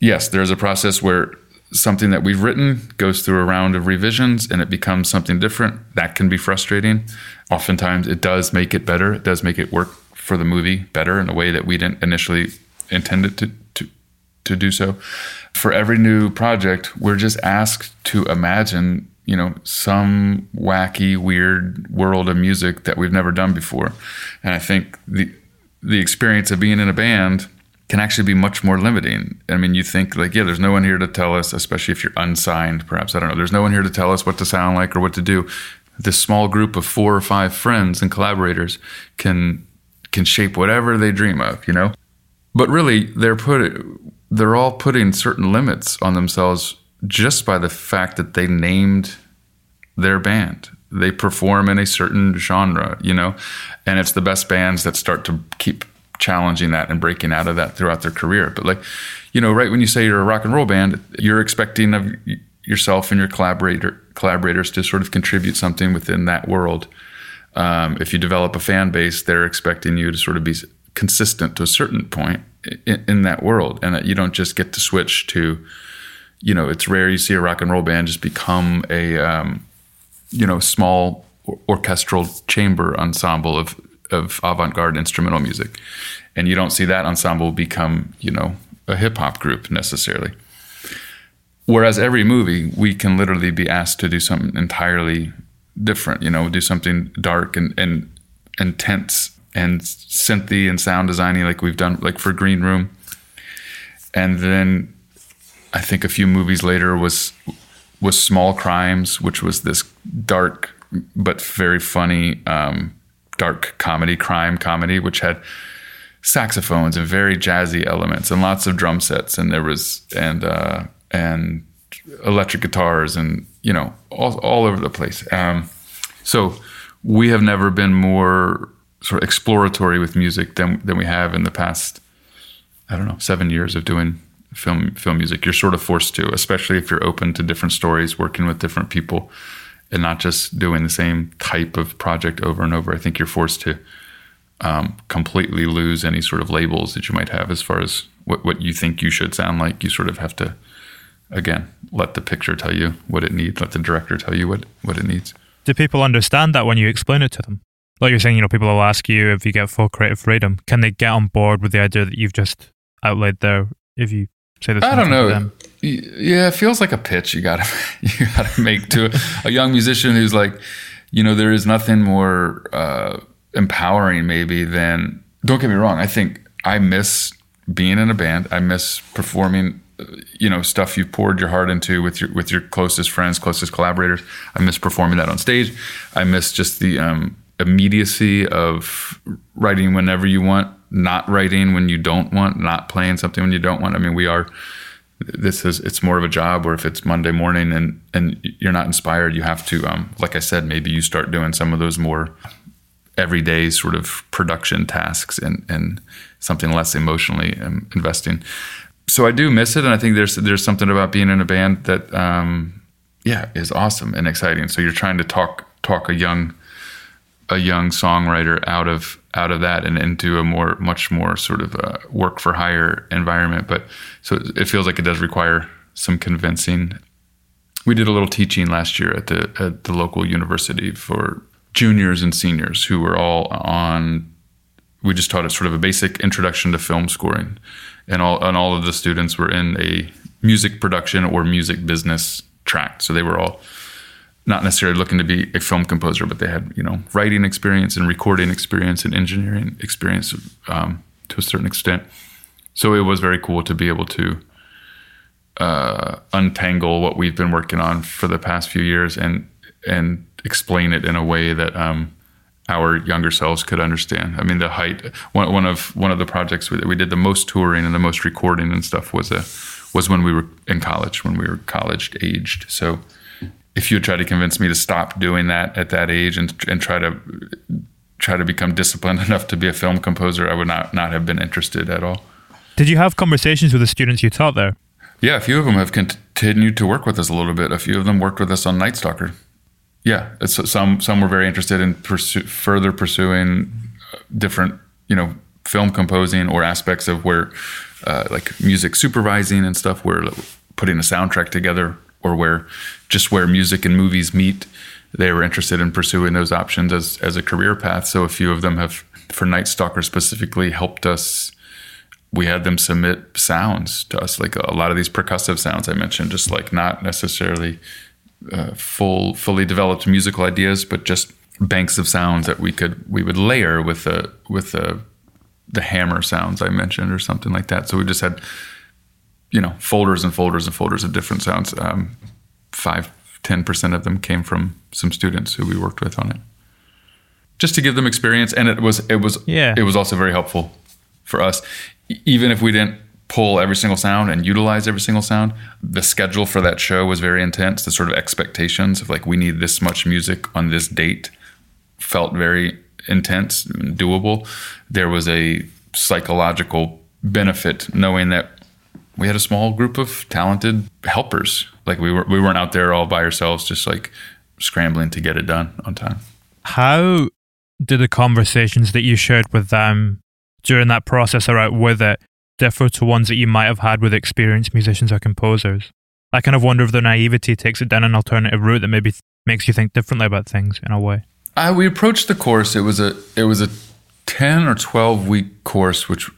Yes, there's a process where something that we've written goes through a round of revisions and it becomes something different. That can be frustrating. Oftentimes, it does make it better. It does make it work for the movie better in a way that we didn't initially intend it to, to, to do so. For every new project, we're just asked to imagine, you know, some wacky, weird world of music that we've never done before. And I think the the experience of being in a band can actually be much more limiting. I mean, you think like, yeah, there's no one here to tell us, especially if you're unsigned, perhaps. I don't know. There's no one here to tell us what to sound like or what to do. This small group of four or five friends and collaborators can can shape whatever they dream of, you know. But really, they're put they're all putting certain limits on themselves just by the fact that they named their band. They perform in a certain genre, you know, and it's the best bands that start to keep challenging that and breaking out of that throughout their career. But like, you know, right when you say you're a rock and roll band, you're expecting of yourself and your collaborator collaborators to sort of contribute something within that world. Um, if you develop a fan base, they're expecting you to sort of be consistent to a certain point in, in that world, and that you don't just get to switch to. You know, it's rare you see a rock and roll band just become a, um, you know, small orchestral chamber ensemble of of avant-garde instrumental music. And you don't see that ensemble become you know a hip-hop group necessarily. Whereas every movie we can literally be asked to do something entirely different you know do something dark and and intense and synthy and sound designing like we've done like for green room. And then i think a few movies later was was small crimes which was this dark but very funny um, dark comedy, crime comedy, which had saxophones and very jazzy elements and lots of drum sets, and there was and uh, and electric guitars and you know all all over the place. Um, so we have never been more sort of exploratory with music than than we have in the past. I don't know seven years of doing film film music. You're sort of forced to, especially if you're open to different stories, working with different people and not just doing the same type of project over and over. I think you're forced to um, completely lose any sort of labels that you might have as far as what, what you think you should sound like. You sort of have to, again, let the picture tell you what it needs, let the director tell you what, what it needs.
Do people understand that when you explain it to them? like you're saying, you know, people will ask you if you get full creative freedom, can they get on board with the idea that you've just outlaid there? If you say this,
I don't know. Yeah, it feels like a pitch you gotta you gotta make to a young musician who's like, you know, there is nothing more uh, empowering maybe than. Don't get me wrong. I think I miss being in a band. I miss performing. You know, stuff you've poured your heart into with your with your closest friends, closest collaborators. I miss performing that on stage. I miss just the um, immediacy of writing whenever you want, not writing when you don't want, not playing something when you don't want. I mean, we are this is it's more of a job where if it's Monday morning and and you're not inspired, you have to um, like I said, maybe you start doing some of those more everyday sort of production tasks and and something less emotionally um, investing. So I do miss it, and I think there's there's something about being in a band that um, yeah is awesome and exciting. So you're trying to talk talk a young a young songwriter out of out of that and into a more much more sort of uh, work for hire environment. But so it feels like it does require some convincing. We did a little teaching last year at the at the local university for juniors and seniors who were all on. We just taught a sort of a basic introduction to film scoring, and all and all of the students were in a music production or music business track. So they were all not necessarily looking to be a film composer, but they had you know writing experience and recording experience and engineering experience um, to a certain extent. So it was very cool to be able to uh, untangle what we've been working on for the past few years and and explain it in a way that um, our younger selves could understand. I mean, the height one, one of one of the projects we, we did the most touring and the most recording and stuff was a was when we were in college, when we were college aged. So if you had tried to convince me to stop doing that at that age and and try to try to become disciplined enough to be a film composer, I would not not have been interested at all.
Did you have conversations with the students you taught there?
Yeah, a few of them have continued to work with us a little bit. A few of them worked with us on Night Stalker. Yeah, some some were very interested in pursue, further pursuing uh, different, you know, film composing or aspects of where, uh, like music supervising and stuff, where putting a soundtrack together, or where just where music and movies meet. They were interested in pursuing those options as as a career path. So a few of them have, for Night Stalker specifically, helped us we had them submit sounds to us, like a lot of these percussive sounds I mentioned, just like not necessarily uh, full, fully developed musical ideas, but just banks of sounds that we could we would layer with the with the the hammer sounds I mentioned or something like that. So we just had you know folders and folders and folders of different sounds. Um, five, ten percent of them came from some students who we worked with on it, just to give them experience. And it was it was
Yeah.
it was also very helpful for us, even if we didn't pull every single sound and utilize every single sound. The schedule for that show was very intense. The sort of expectations of like we need this much music on this date felt very intense, and doable. There was a psychological benefit knowing that we had a small group of talented helpers. Like we were we weren't out there all by ourselves, just like scrambling to get it done on time.
How did the conversations that you shared with them during that process or out with it differ to ones that you might have had with experienced musicians or composers? I kind of wonder if their naivety takes it down an alternative route that maybe th- makes you think differently about things in a way.
Uh, we approached the course. It was a it was a ten or twelve week course, which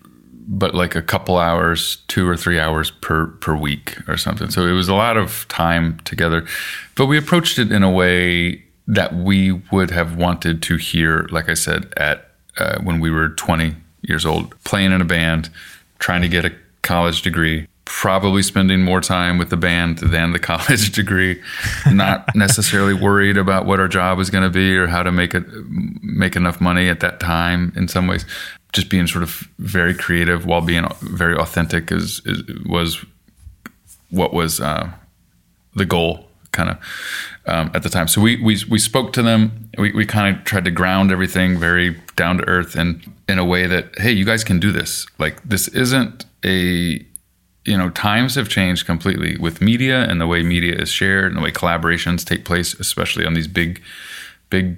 but like a couple hours, two or three hours per per week or something. So it was a lot of time together. But we approached it in a way that we would have wanted to hear, like I said, at uh, when we were twenty years old, playing in a band, trying to get a college degree. Probably spending more time with the band than the college degree, not necessarily worried about what our job was going to be or how to make it make enough money at that time. In some ways, just being sort of very creative while being very authentic is, is was what was uh, the goal kind of um, at the time. So we we we spoke to them. We we kind of tried to ground everything very down to earth and in a way that hey, you guys can do this. Like this isn't a you know times have changed completely with media and the way media is shared and the way collaborations take place, especially on these big big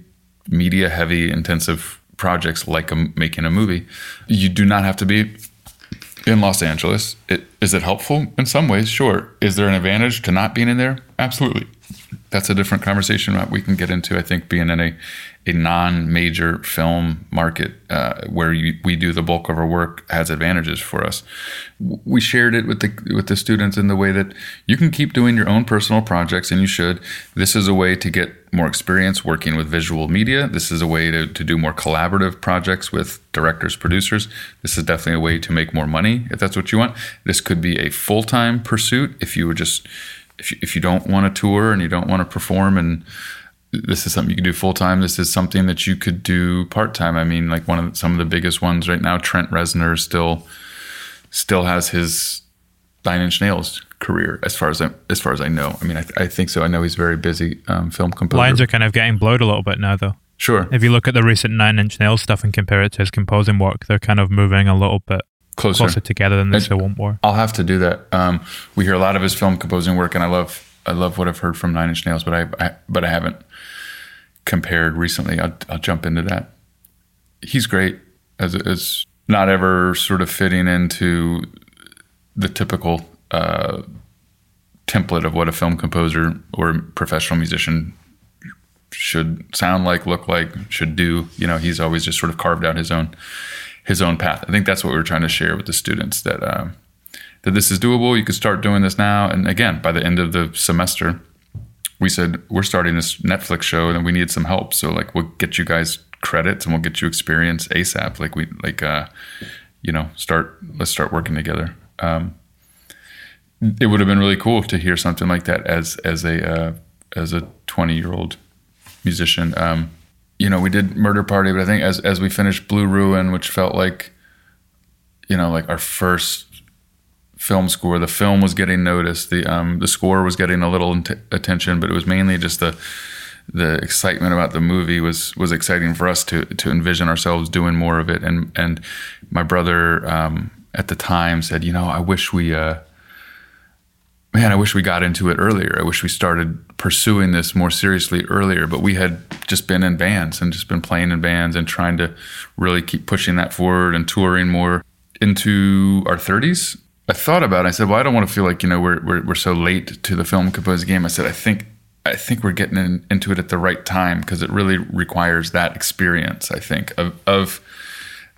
media heavy intensive projects like a, making a movie. You do not have to be in Los Angeles. It, is it helpful in some ways? Sure. Is there an advantage to not being in there? Absolutely. That's a different conversation we can get into. I think being in a, a non major film market uh, where you, we do the bulk of our work has advantages for us. We shared it with the with the students in the way that you can keep doing your own personal projects, and you should. This is a way to get more experience working with visual media. This is a way to, to do more collaborative projects with directors, producers. This is definitely a way to make more money if that's what you want. This could be a full time pursuit if you would just if you, if you don't want to tour and you don't want to perform and this is something you can do full time. This is something that you could do part time. I mean, like one of the, some of the biggest ones right now, Trent Reznor still still has his Nine Inch Nails career as far as I, as far as I know. I mean, I, th- I think so. I know he's very busy um, film composer.
Lines are kind of getting blurred a little bit now, though.
sure
If you look at the recent Nine Inch Nails stuff and compare it to his composing work, they're kind of moving a little bit
closer.
closer together than
And-
still want were.
I'll have to do that. Um, we hear a lot of his film composing work, and I love I love what I've heard from Nine Inch Nails, but I, I but I haven't compared recently. I'll, I'll jump into that. He's great as as not ever sort of fitting into the typical uh, template of what a film composer or professional musician should sound like, look like, should do. You know, he's always just sort of carved out his own his own path. I think that's what we were trying to share with the students that um, that this is doable. You could start doing this now. And again, by the end of the semester, we said we're starting this Netflix show and we need some help. So like we'll get you guys credits and we'll get you experience ASAP. Like we like uh, you know start let's start working together. Um, it would have been really cool to hear something like that as as a uh, as a 20 year old musician. Um, you know, we did Murder Party, but I think as as we finished Blue Ruin, which felt like, you know, like our first film score, the film was getting noticed. The um, the score was getting a little int- attention, but it was mainly just the the excitement about the movie was was exciting for us to to envision ourselves doing more of it. And and my brother um, at the time said, you know, I wish we. Uh, man, I wish we got into it earlier. I wish we started pursuing this more seriously earlier. But we had just been in bands and just been playing in bands and trying to really keep pushing that forward and touring more into our 30s. I thought about it. I said, well, I don't want to feel like, you know, we're, we're, we're so late to the film composing game. I said, I think, I think we're getting in, into it at the right time because it really requires that experience, I think, of, of,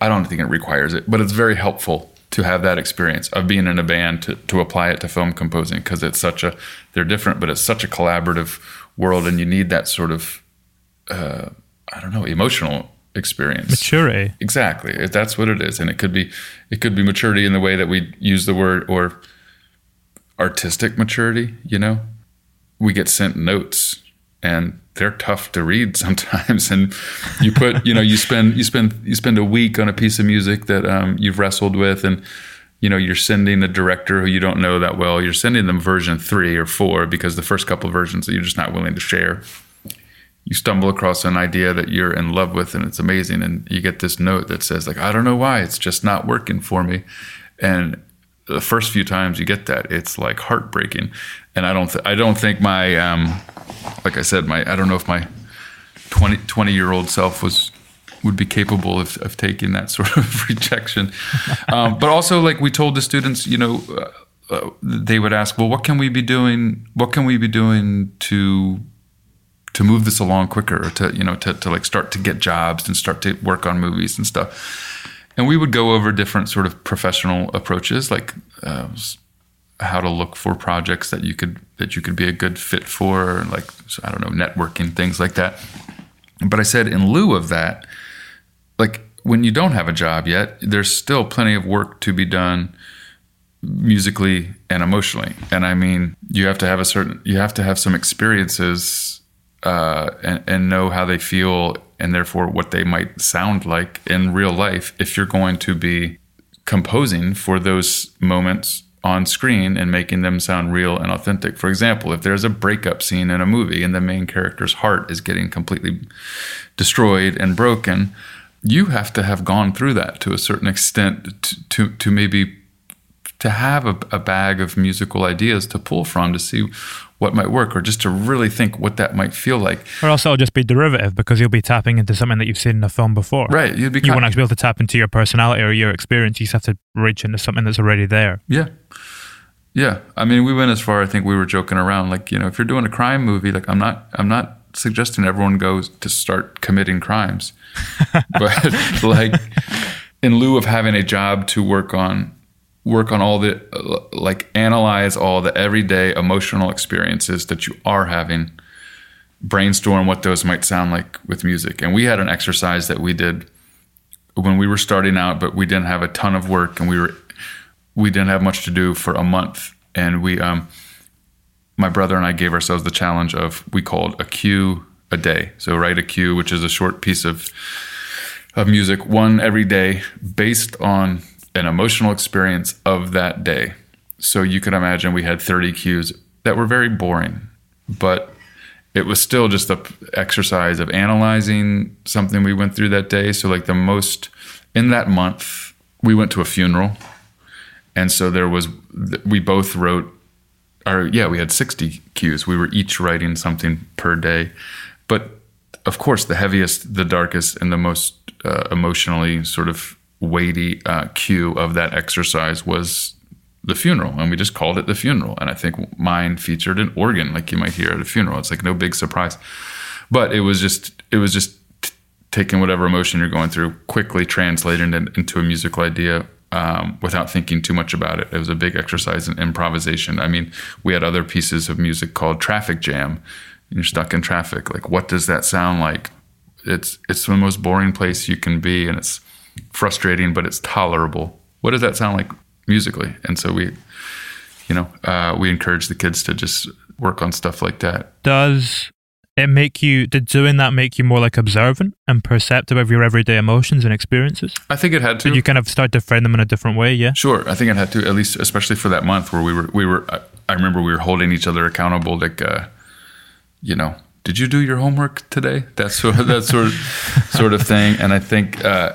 I don't think it requires it, but it's very helpful to have that experience of being in a band to, to apply it to film composing because it's such a they're different but it's such a collaborative world and you need that sort of uh, i don't know emotional experience.
Maturity.
exactly. That's what it is and it could be it could be maturity in the way that we use the word or artistic maturity you know? We get sent notes and they're tough to read sometimes. And you put you know you spend you spend you spend a week on a piece of music that um, you've wrestled with and you know you're sending a director who you don't know that well you're sending them version three or four because the first couple versions that you're just not willing to share. You stumble across an idea that you're in love with and it's amazing and you get this note that says like i don't know why it's just not working for me. And the first few times you get that it's like heartbreaking. And i don't th- i don't think my um like i said my i don't know if my 20 20 year old self was would be capable of, of taking that sort of rejection. Um, but also like we told the students you know uh, uh, they would ask well what can we be doing what can we be doing to to move this along quicker or to you know to, to like start to get jobs and start to work on movies and stuff? And we would go over different sort of professional approaches like uh, how to look for projects that you could that you could be a good fit for like i don't know networking things like that. But i said in lieu of that like when you don't have a job yet there's still plenty of work to be done musically and emotionally. And i mean you have to have a certain you have to have some experiences uh, and, and know how they feel and therefore what they might sound like in real life if you're going to be composing for those moments on screen and making them sound real and authentic. For example, if there's a breakup scene in a movie and the main character's heart is getting completely destroyed and broken, you have to have gone through that to a certain extent to to, to maybe to have a, a bag of musical ideas to pull from to see what might work or just to really think what that might feel like.
Or else it'll just be derivative because you'll be tapping into something that you've seen in a film before.
Right. You'd be
You won't actually be able to tap into your personality or your experience. You just have to reach into something that's already there.
Yeah. Yeah, I mean, we went as far. I think we were joking around, like you know, if you're doing a crime movie, like I'm not, I'm not suggesting everyone goes to start committing crimes, but like in lieu of having a job to work on, work on all the, like analyze all the everyday emotional experiences that you are having, brainstorm what those might sound like with music. And we had an exercise that we did when we were starting out, but we didn't have a ton of work and we were we didn't have much to do for a month, and we, um, my brother and I gave ourselves the challenge of we called a cue a day. So write a cue, which is a short piece of of music, one every day, based on an emotional experience of that day. So you can imagine we had 30 cues that were very boring, but it was still just the exercise of analyzing something we went through that day. So like the most in that month, we went to a funeral and so there was we both wrote or yeah we had 60 cues we were each writing something per day but of course the heaviest the darkest and the most uh, emotionally sort of weighty uh, cue of that exercise was the funeral and we just called it the funeral and i think mine featured an organ like you might hear at a funeral it's like no big surprise but it was just it was just t- taking whatever emotion you're going through quickly translating it into a musical idea um, without thinking too much about it. It was a big exercise in improvisation. I mean, we had other pieces of music called Traffic Jam. You're stuck in traffic. Like, what does that sound like? It's it's the most boring place you can be, and it's frustrating, but it's tolerable. What does that sound like musically? And so we, you know, uh, we encourage the kids to just work on stuff like that.
Does it make you did doing that make you more like observant and perceptive of your everyday emotions and experiences?
I think it had to.
Did you kind of start to frame them in a different way? Yeah.
Sure. I think it had to at least especially for that month where we were we were i, I remember we were holding each other accountable like uh, you know did you do your homework today? That sort of that sort of sort of thing. And i think uh,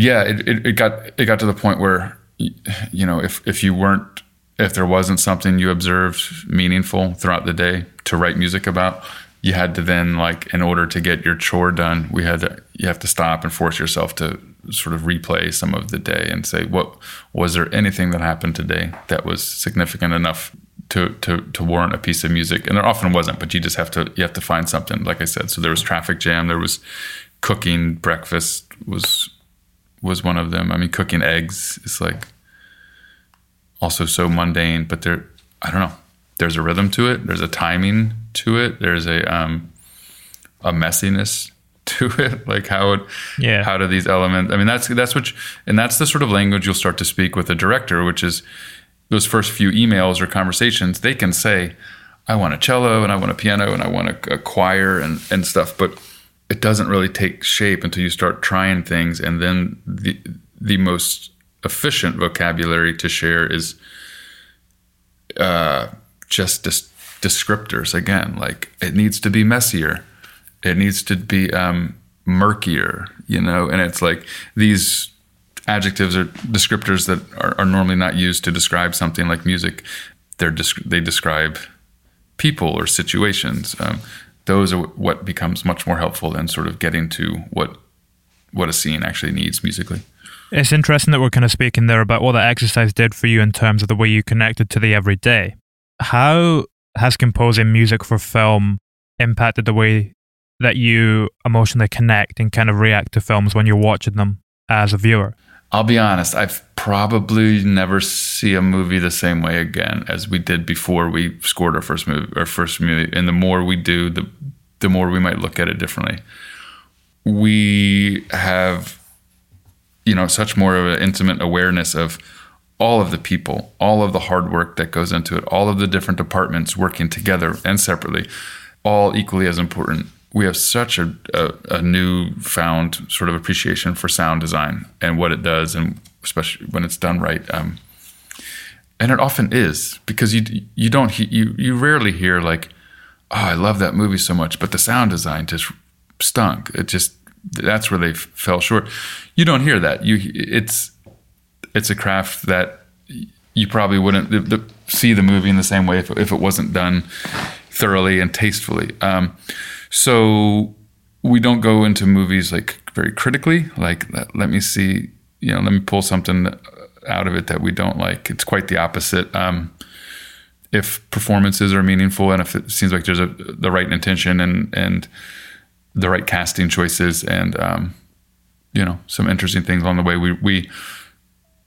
yeah it, it, it got it got to the point where you know if if you weren't if there wasn't something you observed meaningful throughout the day to write music about you had to then like in order to get your chore done we had to you have to stop and force yourself to sort of replay some of the day and say what was there anything that happened today that was significant enough to to to warrant a piece of music? And there often wasn't but you just have to you have to find something like i said. So there was traffic jam there was cooking breakfast was was one of them i mean cooking eggs is like also so mundane but there i don't know there's a rhythm to it there's a timing to it. There's a um, a messiness to it, like how it,
yeah,
how do these elements? I mean, that's that's what, you, and that's the sort of language you'll start to speak with a director, which is those first few emails or conversations. They can say, "I want a cello and I want a piano and I want a, a choir and and stuff," but it doesn't really take shape until you start trying things, and then the the most efficient vocabulary to share is uh, just descriptors again like it needs to be messier it needs to be um, murkier you know and it's like these adjectives or descriptors that are, are normally not used to describe something like music they're they describe people or situations um, those are what becomes much more helpful than sort of getting to what what a scene actually needs musically
it's interesting that we're kind of speaking there about what that exercise did for you in terms of the way you connected to the everyday. How has composing music for film impacted the way that you emotionally connect and kind of react to films when you're watching them as a viewer?
I'll be honest, I've probably never see a movie the same way again as we did before we scored our first movie our first movie. And the more we do, the the more we might look at it differently. We have you know such more of an intimate awareness of all of the people, all of the hard work that goes into it, all of the different departments working together and separately, all equally as important. We have such a, a, a newfound sort of appreciation for sound design and what it does, and especially when it's done right. Um, and it often is because you you don't you you rarely hear like, oh, I love that movie so much, but the sound design just stunk. It just that's where they fell short. You don't hear that. You it's it's a craft that you probably wouldn't the, the, see the movie in the same way if, if it wasn't done thoroughly and tastefully. Um, so we don't go into movies like very critically. Like let, let, me see, you know, let me pull something out of it that we don't like. It's quite the opposite. Um, if performances are meaningful and if it seems like there's a the right intention and and the right casting choices and um, you know some interesting things along the way, we we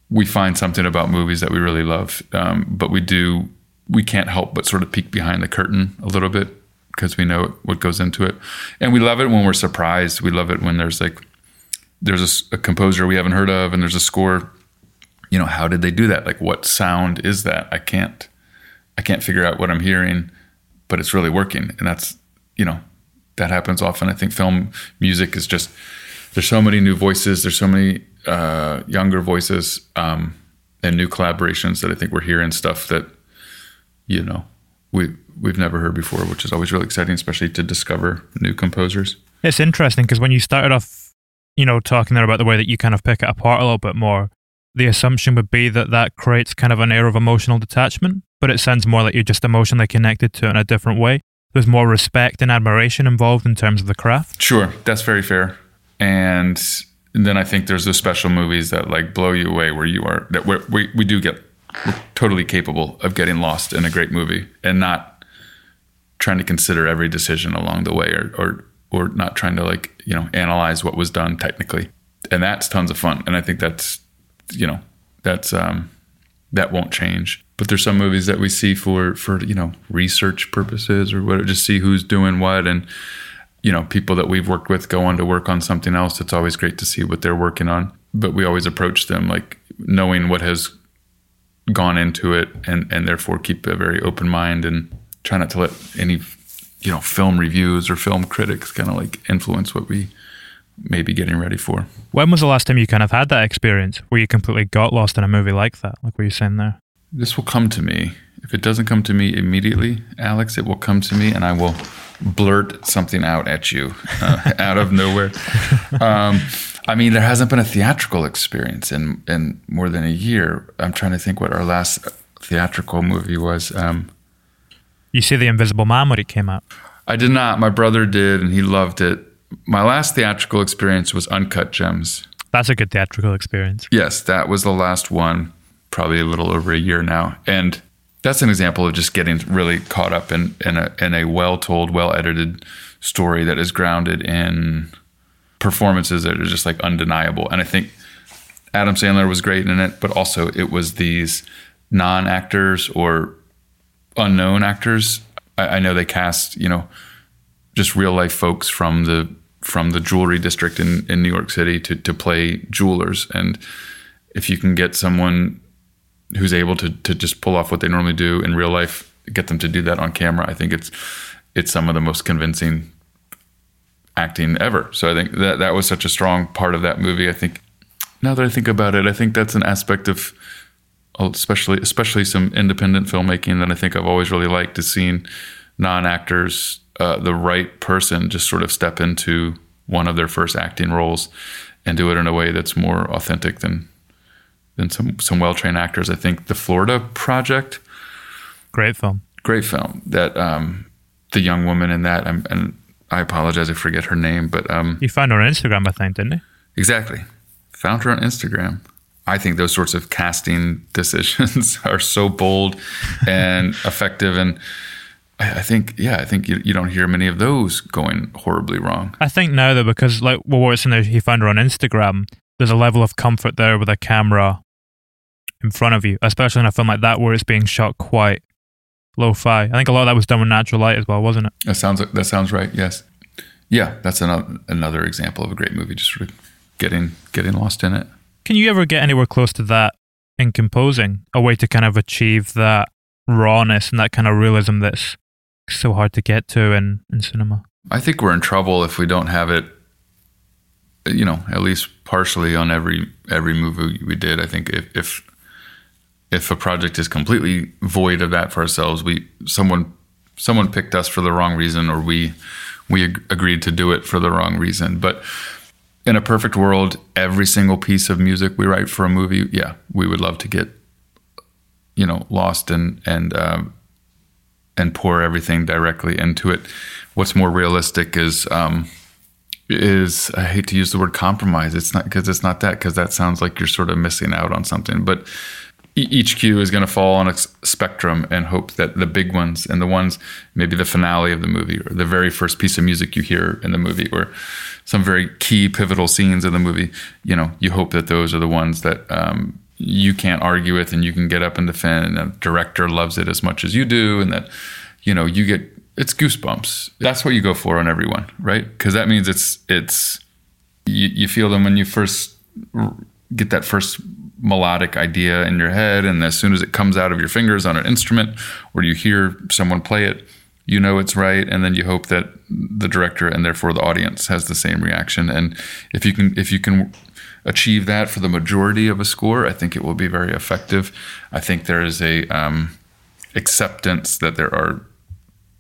we find something about movies that we really love. Um, but we do we can't help but sort of peek behind the curtain a little bit because we know what goes into it, and we love it when we're surprised. We love it when there's like there's a, a composer we haven't heard of and there's a score. You know, how did they do that? Like, what sound is that? I can't I can't figure out what I'm hearing, but it's really working. And that's, you know, that happens often. I think film music is just, there's so many new voices, there's so many uh, younger voices um, and new collaborations that I think we're hearing stuff that, you know, we, we've never heard before, which is always really exciting, especially to discover new composers.
It's interesting because when you started off, you know, talking there about the way that you kind of pick it apart a little bit more, the assumption would be that that creates kind of an air of emotional detachment but it sounds more like you're just emotionally connected to it in a different way. There's more respect and admiration involved in terms of the craft.
Sure, that's very fair. And then I think there's the special movies that like blow you away, where you are that we we do get totally capable of getting lost in a great movie and not trying to consider every decision along the way, or or or not trying to like you know analyze what was done technically. And that's tons of fun. And I think that's you know that's um, that won't change but there's some movies that we see for for you know research purposes or what just see who's doing what and you know people that we've worked with go on to work on something else it's always great to see what they're working on but we always approach them like knowing what has gone into it and and therefore keep a very open mind and try not to let any you know film reviews or film critics kind of like influence what we may be getting ready for
when was the last time you kind of had that experience where you completely got lost in a movie like that like what you're saying there
this will come to me. If it doesn't come to me immediately, Alex, it will come to me and I will blurt something out at you uh, out of nowhere. Um, I mean, there hasn't been a theatrical experience in, in more than a year. I'm trying to think what our last theatrical movie was. Um,
you see The Invisible Man when it came out?
I did not. My brother did, and he loved it. My last theatrical experience was Uncut Gems.
That's a good theatrical experience.
Yes, that was the last one probably a little over a year now. And that's an example of just getting really caught up in, in a, in a well told, well edited story that is grounded in performances that are just like undeniable. And I think Adam Sandler was great in it, but also it was these non actors or unknown actors. I, I, know they cast, you know, just real life folks from the from the jewelry district in, in New York City to to play jewelers. And if you can get someone who's able to to just pull off what they normally do in real life, get them to do that on camera. I think it's it's some of the most convincing acting ever. So I think that that was such a strong part of that movie. I think now that I think about it, I think that's an aspect of especially especially some independent filmmaking that I think I've always really liked is seeing non actors, uh, the right person, just sort of step into one of their first acting roles and do it in a way that's more authentic than than some some well trained actors. I think the Florida Project,
great film,
great film. That um, the young woman in that, um, and I apologize, I forget her name, but um,
you found her on Instagram, I think, didn't you?
Exactly, found her on Instagram. I think those sorts of casting decisions are so bold and effective, and I, I think, yeah, I think you, you don't hear many of those going horribly wrong.
I think now though, because like well, what's in there, he found her on Instagram. There's a level of comfort there with a camera in front of you, especially in a film like that where it's being shot quite lo-fi. I think a lot of that was done with natural light as well, wasn't it?
That sounds that sounds right. Yes. Yeah, that's another another example of a great movie. Just sort of getting getting lost in it.
Can you ever get anywhere close to that in composing? A way to kind of achieve that rawness and that kind of realism that's so hard to get to in, in cinema.
I think we're in trouble if we don't have it. You know, at least partially on every every movie we did. I think if if if a project is completely void of that for ourselves, we someone someone picked us for the wrong reason, or we we ag- agreed to do it for the wrong reason. But in a perfect world, every single piece of music we write for a movie, yeah, we would love to get you know lost and and um, and pour everything directly into it. What's more realistic is um, is I hate to use the word compromise. It's not because it's not that because that sounds like you're sort of missing out on something. But each cue is going to fall on a spectrum and hope that the big ones and the ones maybe the finale of the movie or the very first piece of music you hear in the movie or some very key pivotal scenes in the movie. You know, you hope that those are the ones that um, you can't argue with and you can get up and defend. And the director loves it as much as you do, and that you know you get it's goosebumps. That's what you go for on everyone, right? Because that means it's it's you, you feel them when you first get that first melodic idea in your head, and as soon as it comes out of your fingers on an instrument, or you hear someone play it, you know it's right, and then you hope that the director and therefore the audience has the same reaction. And if you can if you can achieve that for the majority of a score, I think it will be very effective. I think there is a um, acceptance that there are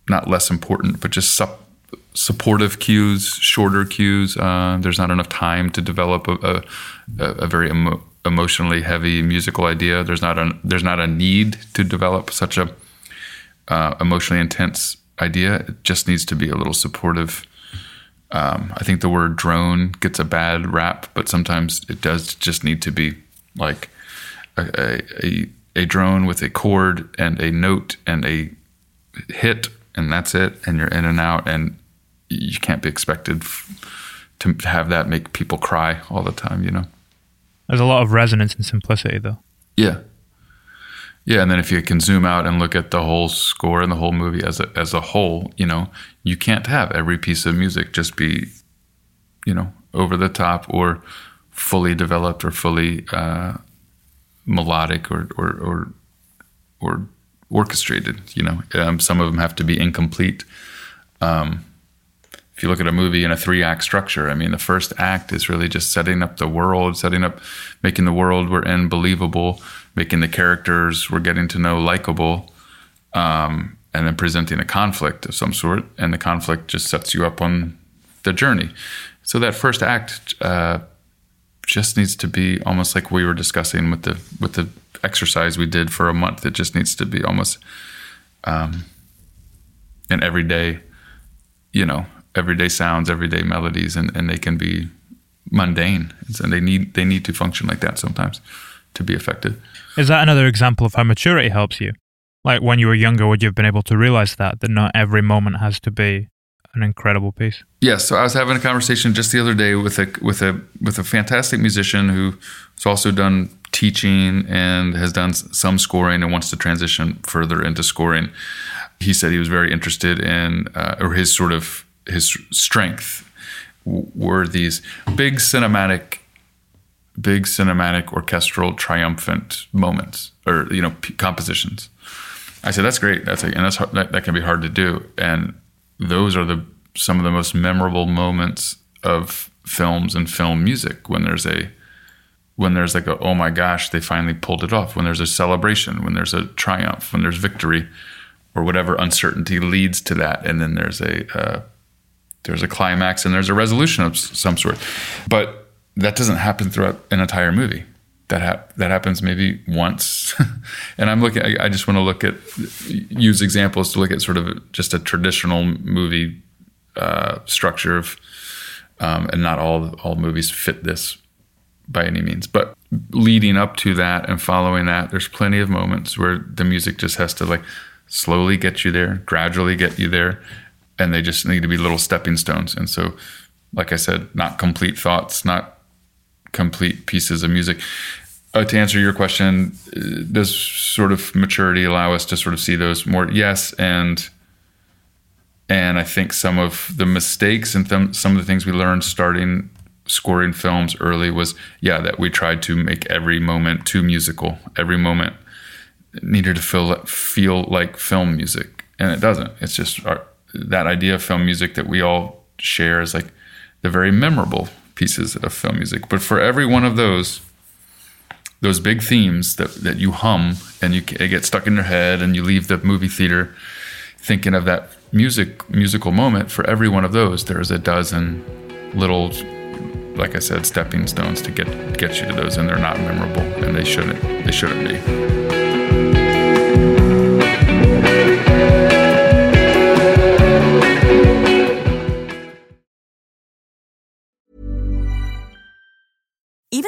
not less important, but just sup- supportive cues, shorter cues. Uh, there's not enough time to develop a, a, a very emo- emotionally heavy musical idea. There's not a there's not a need to develop such a uh, emotionally intense idea. It just needs to be a little supportive. Um, I think the word drone gets a bad rap, but sometimes it does just need to be like a, a, a, drone with a chord and a note and a hit, and that's it. And you're in and out, and you can't be expected to have that make people cry all the time, you know?
There's a lot of resonance and simplicity, though.
Yeah. Yeah, and then if you can zoom out and look at the whole score and the whole movie as a, as a whole, you know, you can't have every piece of music just be, you know, over the top or fully developed or fully uh, melodic or or or, or orchestrated. You know, um, some of them have to be incomplete. Um, if you look at a movie in a three act structure, I mean, the first act is really just setting up the world, setting up, making the world we're in believable, making the characters we're getting to know likable, um, and then presenting a conflict of some sort. And the conflict just sets you up on the journey. So that first act uh, just needs to be almost like we were discussing with the with the exercise we did for a month. It just needs to be almost um, an everyday, you know, everyday sounds, everyday melodies, and, and they can be mundane, and they need they need to function like that sometimes to be effective.
Is that another example of how maturity helps you? Like when you were younger, would you have been able to realize that that not every moment has to be an incredible piece?
Yes. So I was having a conversation just the other day with a with a with a fantastic musician who's also done teaching and has done some scoring and wants to transition further into scoring. He said he was very interested in, uh, or his sort of his strength were these big cinematic, big cinematic orchestral triumphant moments, or you know p- compositions. I said that's great. That's like, and that's hard, that, that can be hard to do. And those are the some of the most memorable moments of films and film music when there's a when there's like a oh my gosh they finally pulled it off when there's a celebration when there's a triumph when there's victory or whatever uncertainty leads to that and then there's a uh, there's a climax and there's a resolution of some sort. But that doesn't happen throughout an entire movie. That hap- that happens maybe once. And i'm looking I, I just want to look at use examples to look at sort of just a traditional movie uh, structure of um, and not all all movies fit this by any means. But leading up to that and following that there's plenty of moments where the music just has to like slowly get you there gradually get you there and they just need to be little stepping stones and so like i said not complete thoughts not complete pieces of music uh, to answer your question uh, does sort of maturity allow us to sort of see those more yes and and I think some of the mistakes and th- some of the things we learned starting scoring films early was, yeah, that we tried to make every moment too musical. Every moment needed to feel feel like film music, and it doesn't. It's just our, that idea of film music that we all share is like the very memorable pieces of film music. But for every one of those, those big themes that, that you hum and you get stuck in your head and you leave the movie theater thinking of that music musical moment for every one of those there's a dozen little like i said stepping stones to get get you to those and they're not memorable and they shouldn't they shouldn't be